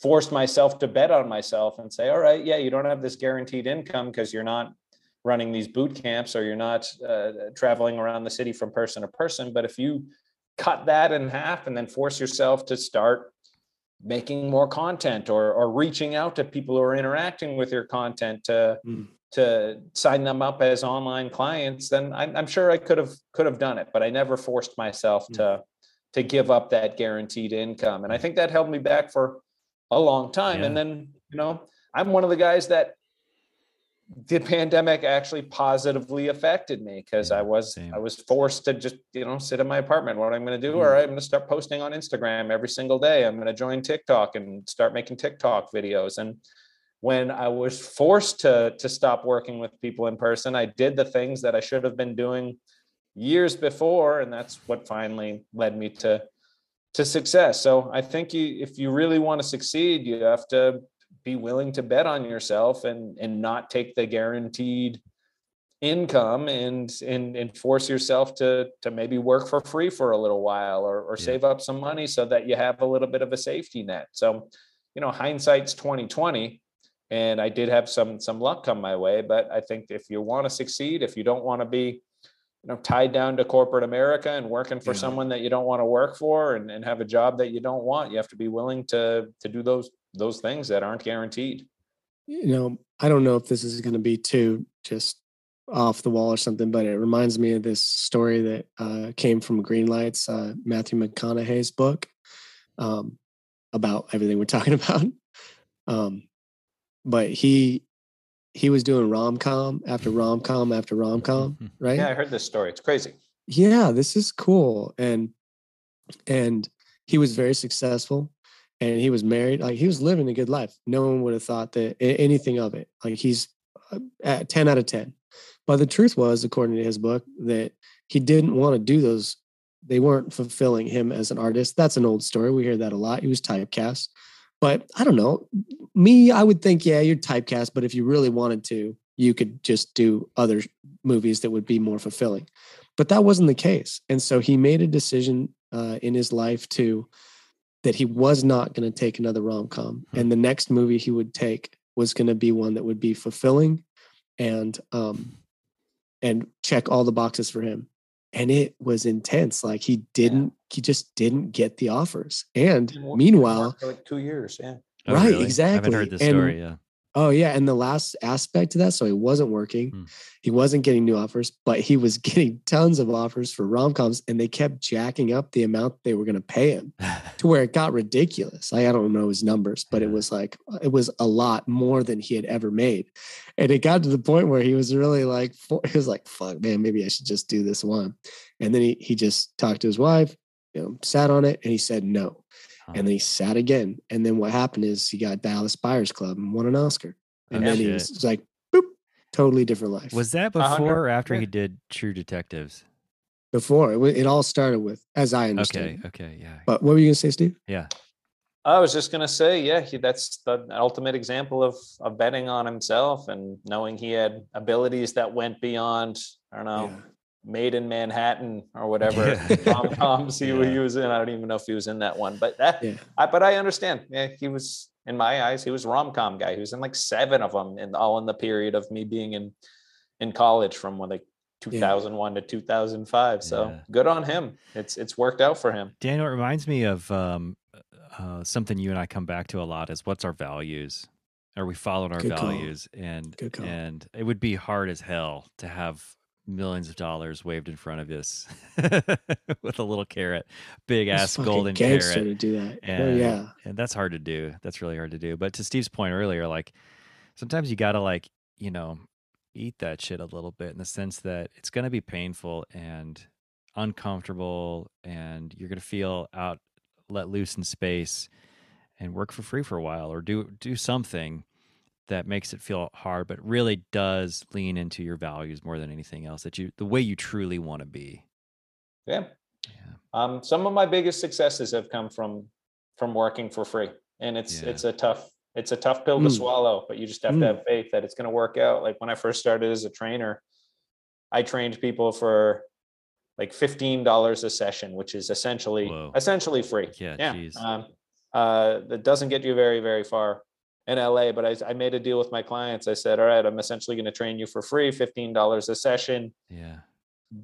forced myself to bet on myself and say, all right, yeah, you don't have this guaranteed income because you're not running these boot camps or you're not uh, traveling around the city from person to person. But if you cut that in half and then force yourself to start making more content or or reaching out to people who are interacting with your content to mm. to sign them up as online clients then I'm, I'm, sure i could have could have done it but i never forced myself mm. to to give up that guaranteed income and i think that held me back for a long time yeah. and then you know i'm one of the guys that the pandemic actually positively affected me because yeah, I was same. I was forced to just you know sit in my apartment. What I'm going to do? Mm-hmm. All right, I'm going to start posting on Instagram every single day. I'm going to join TikTok and start making TikTok videos. And when I was forced to to stop working with people in person, I did the things that I should have been doing years before, and that's what finally led me to to success. So I think you, if you really want to succeed, you have to be willing to bet on yourself and and not take the guaranteed income and and and force yourself to to maybe work for free for a little while or or yeah. save up some money so that you have a little bit of a safety net. So, you know, hindsight's 2020 and I did have some some luck come my way, but I think if you want to succeed, if you don't want to be you know tied down to corporate America and working for yeah. someone that you don't want to work for and, and have a job that you don't want, you have to be willing to to do those those things that aren't guaranteed. You know, I don't know if this is going to be too just off the wall or something, but it reminds me of this story that uh, came from Greenlights, uh, Matthew McConaughey's book um, about everything we're talking about. Um, but he he was doing rom com after rom com after rom com, mm-hmm. right? Yeah, I heard this story. It's crazy. Yeah, this is cool, and and he was very successful, and he was married. Like he was living a good life. No one would have thought that anything of it. Like he's uh, at ten out of ten but the truth was, according to his book, that he didn't want to do those. They weren't fulfilling him as an artist. That's an old story. We hear that a lot. He was typecast. But I don't know. Me, I would think, yeah, you're typecast. But if you really wanted to, you could just do other movies that would be more fulfilling. But that wasn't the case. And so he made a decision uh, in his life to that he was not going to take another rom com. Hmm. And the next movie he would take was going to be one that would be fulfilling and um, and check all the boxes for him. And it was intense. Like he didn't, yeah. he just didn't get the offers. And meanwhile, like two years, yeah. Oh, right, really? exactly. I haven't heard the story. yeah. Oh yeah, and the last aspect to that, so he wasn't working, hmm. he wasn't getting new offers, but he was getting tons of offers for rom coms, and they kept jacking up the amount they were going to pay him to where it got ridiculous. I, I don't know his numbers, but it was like it was a lot more than he had ever made, and it got to the point where he was really like, he was like, "Fuck, man, maybe I should just do this one," and then he he just talked to his wife, you know, sat on it, and he said no. And then he sat again. And then what happened is he got Dallas Buyers Club and won an Oscar. Oh, and oh, then shit. he was, was, like, boop, totally different life. Was that before or after he did True Detectives? Before. It, it all started with, as I understand. Okay. Okay. Yeah. But what were you going to say, Steve? Yeah. I was just gonna say, yeah, he, that's the ultimate example of of betting on himself and knowing he had abilities that went beyond, I don't know, yeah. Maid in Manhattan or whatever rom coms he, yeah. he, was in. I don't even know if he was in that one, but that, yeah. I, but I understand. Yeah, he was in my eyes, he was rom com guy. He was in like seven of them, and all in the period of me being in in college from like 2001 yeah. to 2005. So good on him. It's it's worked out for him. Daniel, it reminds me of um, uh, something you and I come back to a lot is what's our values. Are we following our Good values? Call. And and it would be hard as hell to have millions of dollars waved in front of us with a little carrot, big ass golden carrot. to do that. And, oh, yeah, and that's hard to do. That's really hard to do. But to Steve's point earlier, like sometimes you got to like you know eat that shit a little bit in the sense that it's going to be painful and uncomfortable, and you're going to feel out let loose in space and work for free for a while or do do something that makes it feel hard, but really does lean into your values more than anything else. That you the way you truly want to be. Yeah. Yeah. Um, some of my biggest successes have come from from working for free, and it's yeah. it's a tough it's a tough pill to mm. swallow, but you just have mm. to have faith that it's going to work out. Like when I first started as a trainer, I trained people for like fifteen dollars a session, which is essentially Whoa. essentially free. Yeah, yeah. Um, uh, that doesn't get you very very far in LA, but I, I made a deal with my clients. I said, all right, I'm essentially going to train you for free, $15 a session. Yeah.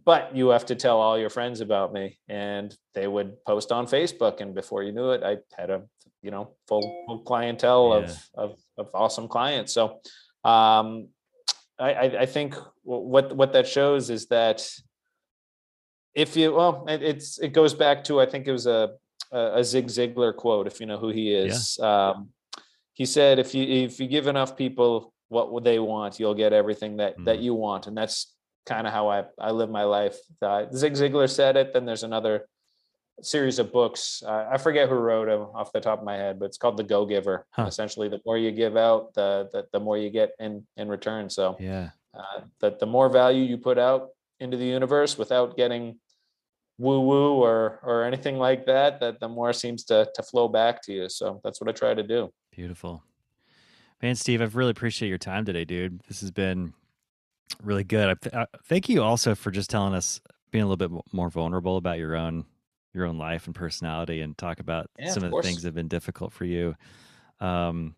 But you have to tell all your friends about me. And they would post on Facebook. And before you knew it, I had a, you know, full, full clientele yeah. of, of, of awesome clients. So um, I, I think what, what that shows is that if you, well, it, it's, it goes back to, I think it was a, a Zig Ziglar quote, if you know who he is. Yeah. Um, he said if you if you give enough people what they want you'll get everything that mm. that you want. And that's kind of how I, I live my life. Uh, zig ziglar said it then there's another series of books. Uh, i forget who wrote them off the top of my head but it's called the go giver huh. essentially. The more you give out the, the the more you get in in return. So yeah. uh, that the more value you put out into the universe without getting woo woo or or anything like that that the more seems to to flow back to you. So that's what i try to do Beautiful. Man, Steve, I've really appreciate your time today, dude. This has been really good. I th- I, thank you also for just telling us being a little bit more vulnerable about your own your own life and personality and talk about yeah, some of, of the things that have been difficult for you. Um,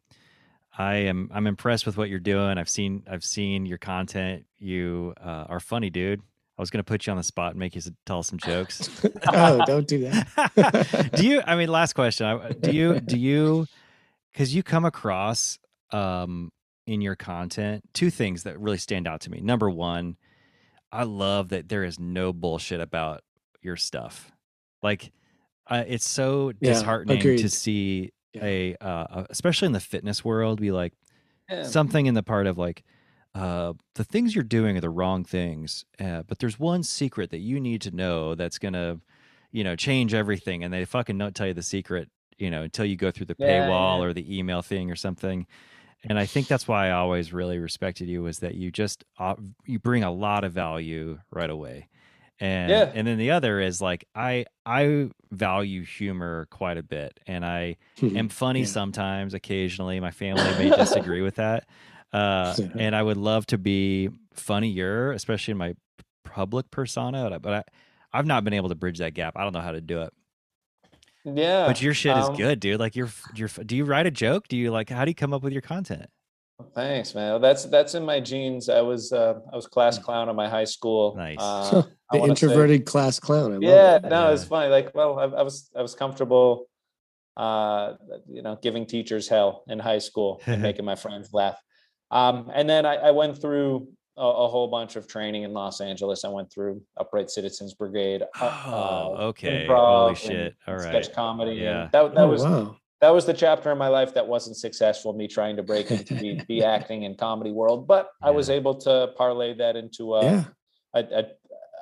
I am I'm impressed with what you're doing. I've seen I've seen your content. You uh, are funny, dude. I was going to put you on the spot and make you tell some jokes. oh, don't do that. do you? I mean, last question. Do you? Do you? Because you come across um, in your content two things that really stand out to me. Number one, I love that there is no bullshit about your stuff. Like, uh, it's so yeah, disheartening agreed. to see yeah. a, uh, especially in the fitness world, be like yeah. something in the part of like, uh, the things you're doing are the wrong things, uh, but there's one secret that you need to know that's gonna, you know, change everything, and they fucking don't tell you the secret, you know, until you go through the paywall or the email thing or something and I think that's why I always really respected you was that you just uh, you bring a lot of value right away. And yeah. and then the other is like I I value humor quite a bit and I am funny yeah. sometimes occasionally my family may disagree with that. Uh, and I would love to be funnier especially in my public persona but I I've not been able to bridge that gap. I don't know how to do it. Yeah. But your shit um, is good, dude. Like you're you're do you write a joke? Do you like how do you come up with your content? Thanks, man. That's that's in my genes. I was uh, I was class mm. clown in my high school. Nice. Uh, the introverted say, class clown. I yeah, no, yeah. it's funny. Like, well, I, I, was I was comfortable, uh, you know, giving teachers hell in high school and making my friends laugh. Um, and then I, I went through a, a, whole bunch of training in Los Angeles. I went through Upright Citizens Brigade. Uh, oh, uh, okay. Holy shit! All right. Sketch comedy. Yeah. that that oh, was wow. that was the chapter in my life that wasn't successful. Me trying to break into the, the acting and comedy world, but yeah. I was able to parlay that into a, yeah. a, a,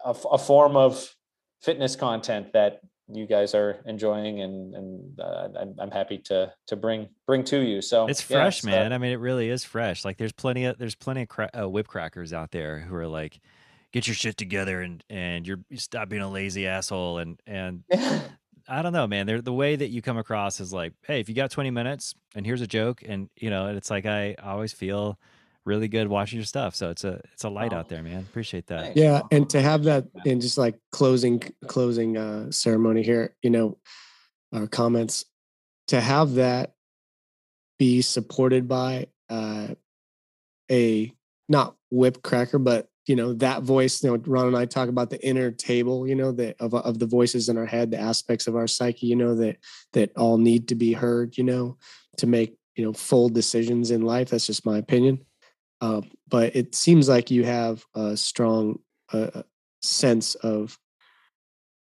a, a form of fitness content that you guys are enjoying and and uh, I'm, I'm happy to to bring bring to you. So it's fresh yeah, man. I mean it really is fresh. Like there's plenty of there's plenty of cra- uh, whip crackers out there who are like get your shit together and and you're you stop being a lazy asshole. And and i don't know man. They're the way that you come across is like hey if you got 20 minutes and here's a joke and you know it's like i always feel really good watching your stuff. So it's a it's a light oh. out there, man. Appreciate that. Yeah, and to have that and just like closing closing uh ceremony here, you know, our comments to have that be supported by uh a not whip cracker, but you know that voice. You know, Ron and I talk about the inner table. You know, that of of the voices in our head, the aspects of our psyche. You know that that all need to be heard. You know, to make you know full decisions in life. That's just my opinion. Uh, but it seems like you have a strong uh, sense of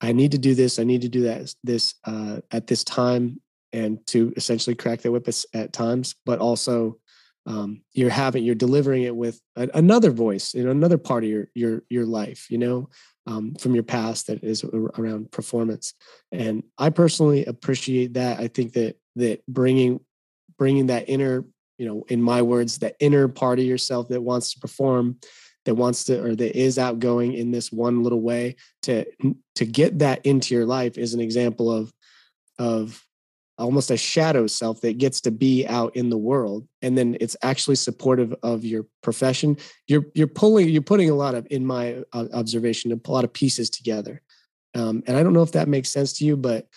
I need to do this. I need to do that this uh, at this time, and to essentially crack the whip at times. But also, um, you're having you're delivering it with a, another voice in another part of your your your life. You know, um, from your past that is around performance. And I personally appreciate that. I think that that bringing bringing that inner you know, in my words, that inner part of yourself that wants to perform, that wants to, or that is outgoing in this one little way to, to get that into your life is an example of, of almost a shadow self that gets to be out in the world. And then it's actually supportive of your profession. You're you're pulling you're putting a lot of in my uh, observation a lot of pieces together. Um, and i don't know if that makes sense to you but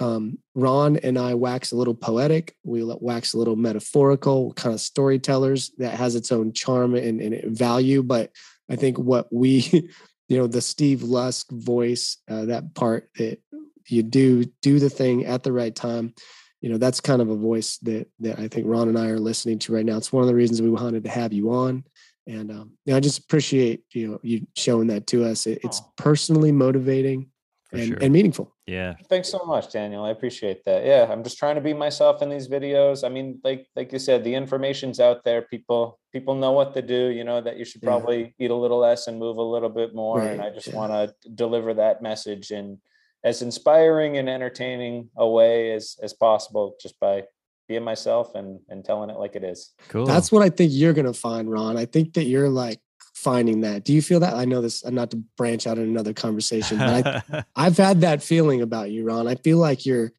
um, Ron and I wax a little poetic. We wax a little metaphorical, kind of storytellers that has its own charm and, and value. But I think what we, you know, the Steve Lusk voice, uh, that part that you do do the thing at the right time. You know, that's kind of a voice that that I think Ron and I are listening to right now. It's one of the reasons we wanted to have you on. And um, you know, I just appreciate you know you showing that to us. It, it's personally motivating and, sure. and meaningful. Yeah. Thanks so much, Daniel. I appreciate that. Yeah, I'm just trying to be myself in these videos. I mean, like like you said, the information's out there. People people know what to do. You know that you should probably yeah. eat a little less and move a little bit more. Right. And I just yeah. want to deliver that message in as inspiring and entertaining a way as as possible, just by being myself and and telling it like it is. Cool. That's what I think you're gonna find, Ron. I think that you're like finding that. Do you feel that? I know this, I'm not to branch out in another conversation, but I, I've had that feeling about you, Ron. I feel like you're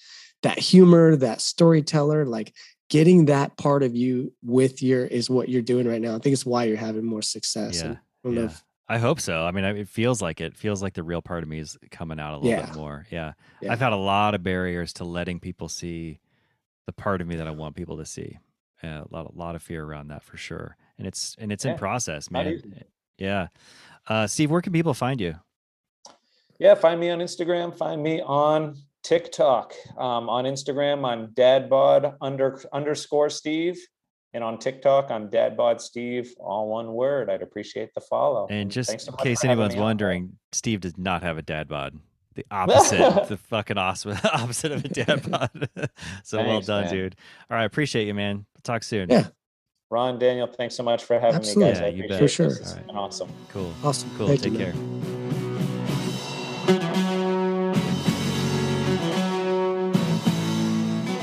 that humor, that storyteller, like getting that part of you with your is what you're doing right now. I think it's why you're having more success. Yeah. I yeah. If, I hope so. I mean, it feels like it feels like the real part of me is coming out a little yeah. bit more. Yeah. yeah. I've had a lot of barriers to letting people see the part of me that I want people to see. Yeah, a lot, a lot of fear around that for sure. And it's and it's in process, man. Yeah. Uh, Steve, where can people find you? Yeah, find me on Instagram. Find me on TikTok. Um, on Instagram, I'm dadbod under underscore Steve. And on TikTok, I'm Dadbod Steve, all one word. I'd appreciate the follow. And just so in case anyone's wondering, on. Steve does not have a dad bod. The opposite, the fucking opposite, opposite of a dad bod. so Thanks, well done, man. dude. All right, appreciate you, man. talk soon. Yeah. Ron, Daniel, thanks so much for having Absolutely. me, guys. Yeah, you bet. For sure. This right. awesome. Cool. Awesome. Cool. Thank Take you, care.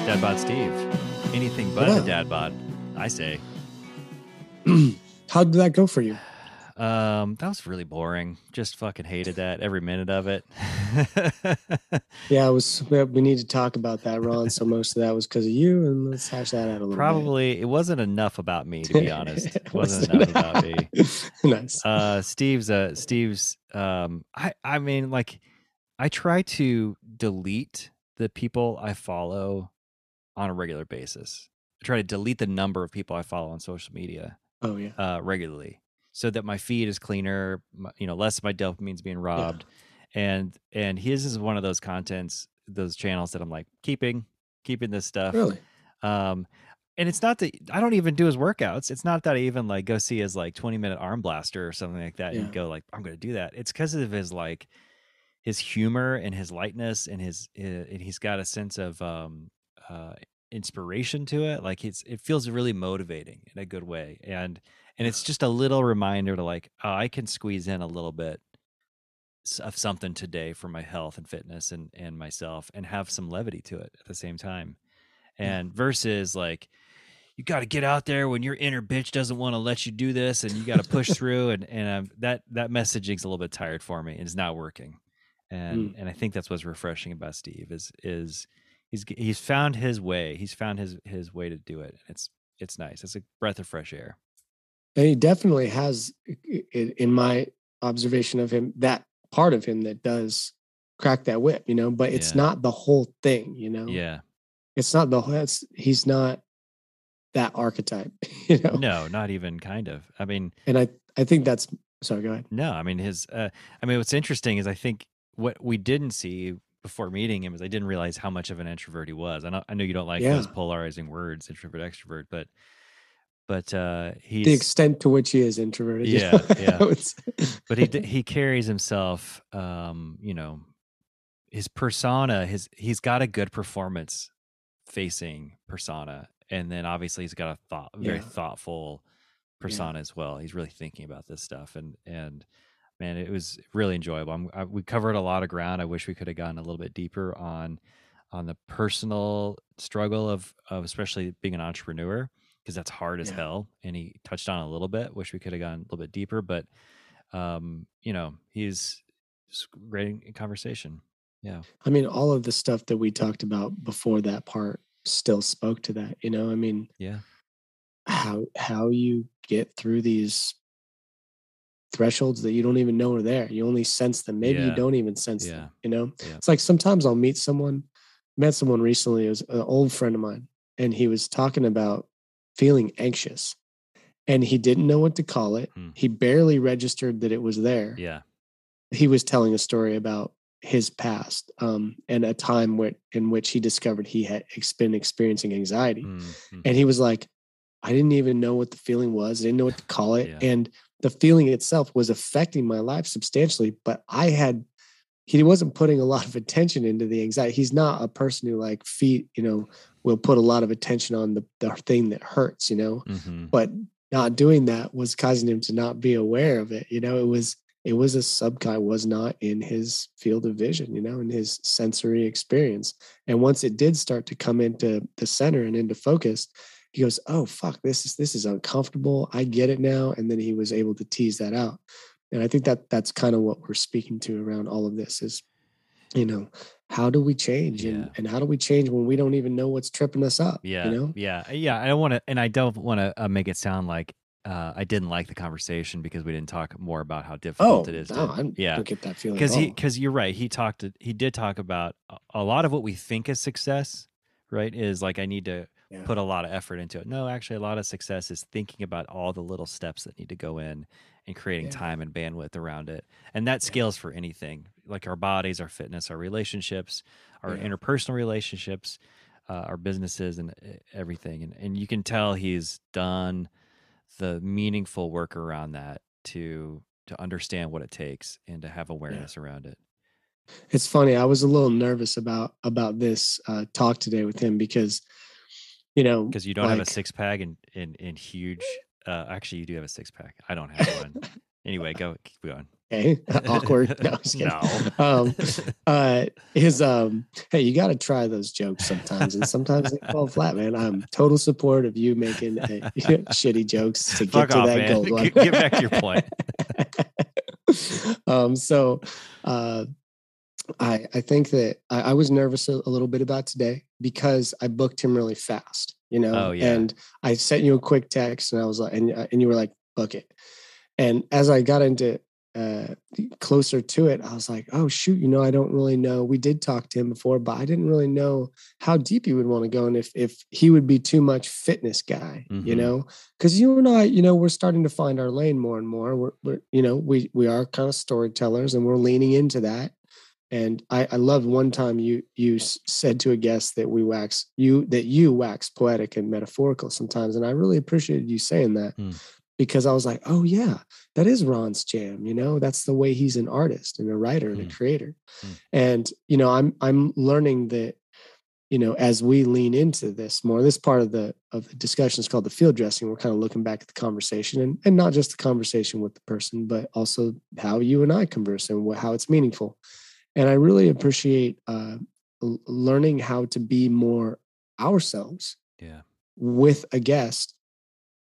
Dad bod Steve. Anything but yeah. a dad bod. I say. How did that go for you? Um, that was really boring. Just fucking hated that every minute of it. yeah, it was. We need to talk about that, Ron. So most of that was because of you, and let's hash that out a little. Probably bit. it wasn't enough about me, to be honest. it wasn't enough about me. nice. Uh, Steve's. Uh, Steve's. Um, I. I mean, like, I try to delete the people I follow on a regular basis. I try to delete the number of people I follow on social media. Oh yeah, uh, regularly, so that my feed is cleaner. You know, less of my dopamine's being robbed, yeah. and and his is one of those contents, those channels that I'm like keeping, keeping this stuff. Really. Um, and it's not that I don't even do his workouts. It's not that I even like go see his like 20 minute arm blaster or something like that yeah. and go like I'm going to do that. It's because of his like his humor and his lightness and his uh, and he's got a sense of um uh inspiration to it like it's it feels really motivating in a good way and and it's just a little reminder to like oh, i can squeeze in a little bit of something today for my health and fitness and and myself and have some levity to it at the same time and versus like you got to get out there when your inner bitch doesn't want to let you do this and you got to push through and and um, that that messaging's a little bit tired for me and it's not working and mm. and i think that's what's refreshing about steve is is he's he's found his way. He's found his his way to do it. It's it's nice. It's a breath of fresh air. And he definitely has, in my observation of him, that part of him that does crack that whip, you know. But it's yeah. not the whole thing, you know. Yeah, it's not the. It's, he's not that archetype, you know. No, not even kind of. I mean, and I I think that's sorry. Go ahead. No, I mean his. Uh, I mean, what's interesting is I think what we didn't see before meeting him is I didn't realize how much of an introvert he was. I know, I know you don't like yeah. those polarizing words, introvert, extrovert, but but uh he's the extent to which he is introverted. Yeah, yeah. but he he carries himself, um, you know, his persona. His he's got a good performance facing persona, and then obviously he's got a thought, very yeah. thoughtful persona yeah. as well. He's really thinking about this stuff, and and man, it was really enjoyable. I, we covered a lot of ground. I wish we could have gone a little bit deeper on on the personal struggle of of especially being an entrepreneur because that's hard as yeah. hell. And he touched on a little bit. Wish we could have gone a little bit deeper, but um, you know, he's great in conversation. Yeah. I mean, all of the stuff that we talked about before that part still spoke to that. You know, I mean, yeah, how how you get through these thresholds that you don't even know are there. You only sense them. Maybe yeah. you don't even sense yeah. them. You know, yeah. it's like sometimes I'll meet someone. Met someone recently. It was an old friend of mine, and he was talking about feeling anxious, and he didn't know what to call it. Hmm. He barely registered that it was there. Yeah, he was telling a story about his past um, and a time where, in which he discovered he had been experiencing anxiety, mm-hmm. and he was like, I didn't even know what the feeling was. I didn't know what to call it. Yeah. And the feeling itself was affecting my life substantially, but I had he wasn't putting a lot of attention into the anxiety. He's not a person who like feet, you know, will put a lot of attention on the, the thing that hurts, you know. Mm-hmm. But not doing that was causing him to not be aware of it. You know, it was it was a subkai was not in his field of vision, you know, in his sensory experience. And once it did start to come into the center and into focus, he goes, "Oh fuck, this is this is uncomfortable. I get it now." And then he was able to tease that out. And I think that that's kind of what we're speaking to around all of this is, you know, how do we change yeah. and, and how do we change when we don't even know what's tripping us up? Yeah. You know? Yeah. Yeah. I don't want to, and I don't want to uh, make it sound like uh, I didn't like the conversation because we didn't talk more about how difficult oh, it is. No, to, I yeah, don't get that feeling because he because you're right. He talked. He did talk about a- a lot of what we think is success. Right? Is like I need to Yeah. put a lot of effort into it. No, actually, a lot of success is thinking about all the little steps that need to go in and creating Yeah. time and bandwidth around it. And that scales for anything like our bodies, our fitness, our relationships, our Yeah. interpersonal relationships, uh, our businesses, and uh, everything. And, and you can tell he's done the meaningful work around that to to understand what it takes and to have awareness around it. It's funny. I was a little nervous about about this uh, talk today with him because, you know, Because you don't have a six pack and, and, and huge. Uh, actually, you do have a six pack. I don't have one. anyway, go keep going. Okay, awkward. No, I'm just kidding. No. Um, uh, his um, hey, you got to try those jokes sometimes, and sometimes they fall flat, man. I'm total support of you making uh, shitty jokes to get Fuck to off, that man. gold one. Get- get back to your point. um, so, uh, I I think that I, I was nervous a, a little bit about today because I booked him really fast, you know. Oh, yeah. And I sent you a quick text, and I was like, and uh, and you were like, book it. And as I got into uh, closer to it, I was like, oh shoot, you know, I don't really know. We did talk to him before, but I didn't really know how deep he would want to go, and if if he would be too much fitness guy, you Mhm. know, because you and I, you know, we're starting to find our lane more and more. We're, we're you know, we we are kind of storytellers, and we're leaning into that. And I, I loved one time you you said to a guest that we wax you that you wax poetic and metaphorical sometimes, and I really appreciated you saying that Hmm. Because I was like, oh yeah, that is Ron's jam. You know, that's the way he's an artist and a writer and Hmm. a creator. Hmm. And you know, I'm I'm learning that you know as we lean into this more this part of the of the discussion is called the field dressing we're kind of looking back at the conversation and, and not just the conversation with the person but also how you and i converse and what, how it's meaningful and i really appreciate uh, learning how to be more ourselves Yeah. with a guest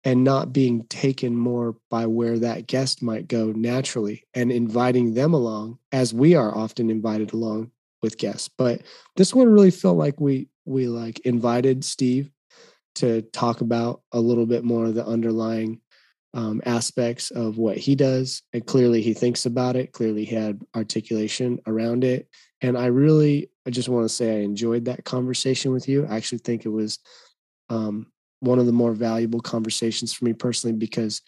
and not being taken more by where that guest might go naturally and inviting them along as we are often invited along with guests. But this one really felt like we we like invited steve to talk about a little bit more of the underlying um, aspects of what he does and clearly he thinks about it clearly he had articulation around it and i really i just want to say i enjoyed that conversation with you. I actually think it was um, one of the more valuable conversations for me personally because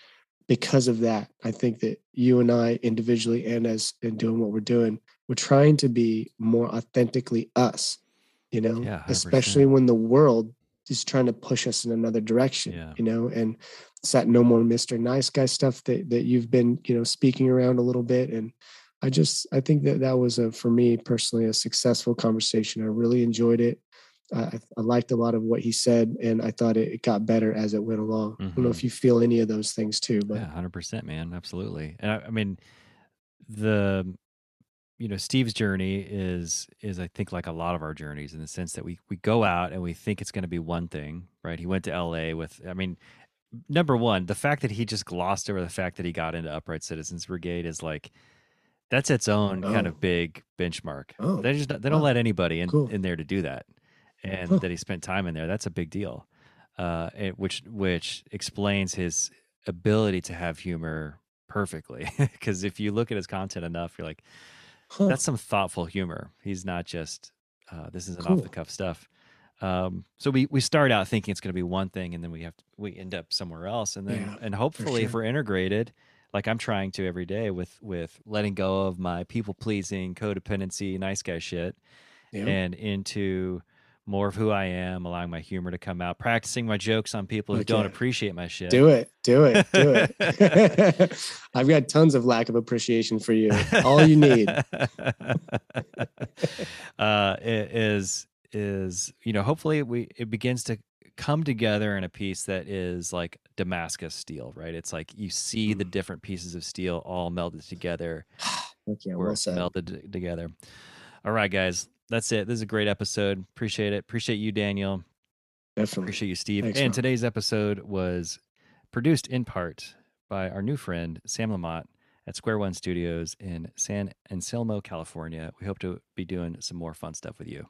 because of that i think that you and i individually and as in doing what we're doing we're trying to be more authentically us you know Yeah, especially when the world is trying to push us in another direction Yeah. you know and it's that no more mr nice guy stuff that that you've been you know speaking around a little bit and i just i think that that was a for me personally a successful conversation. I really enjoyed it I, I liked a lot of what he said, and I thought it, it got better as it went along. I don't know if mm-hmm. you feel any of those things too, but Yeah, hundred percent, man. Absolutely. And I, I mean, the you know Steve's journey is is I think like a lot of our journeys in the sense that we we go out and we think it's going to be one thing, right? He went to L.A. with, I mean, number one, the fact that he just glossed over the fact that he got into Upright Citizens Brigade is like that's its own kind Oh. of big benchmark. Oh, they just they don't wow. let anybody in Cool. in there to do that, and Huh. that he spent time in there. That's a big deal, uh, it, which which explains his ability to have humor perfectly. Because if you look at his content enough, you're like, huh. that's some thoughtful humor. He's not just uh, this isn't off the cuff stuff. Um, so we we start out thinking it's going to be one thing, and then we have to, we end up somewhere else, and then Yeah, and hopefully if we're integrated, like I'm trying to every day with with letting go of my people pleasing, codependency, nice guy shit, Yeah. and into more of who I am, allowing my humor to come out, practicing my jokes on people who Heck don't appreciate my shit. do it, do it, do it. I've got tons of lack of appreciation for you. All you need. uh, is is you know hopefully we it begins to come together in a piece that is like Damascus steel, right? It's like you see the different pieces of steel all melded together, yeah, well melded together. All right, guys, that's it. This is a great episode. Appreciate it. Appreciate you, Daniel. Definitely. Appreciate you, Steve. Thanks, and Ron. today's episode was produced in part by our new friend Sam Lamont at Square One Studios in San Anselmo, California. We hope to be doing some more fun stuff with you.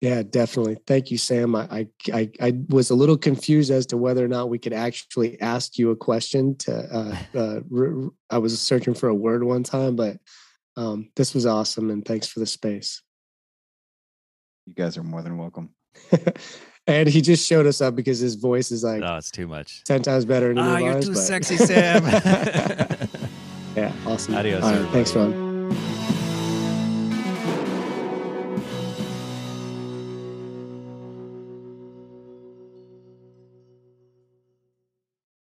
Yeah, definitely. Thank you, Sam. I, I I was a little confused as to whether or not we could actually ask you a question. To uh, uh, I was searching for a word one time, but um, this was awesome, and thanks for the space. You guys are more than welcome. and he just showed us up because his voice is like, oh, it's too much. Ten times better than ah, you're ours, too but... sexy, Sam. yeah, awesome. Adios. All right, thanks, Ron.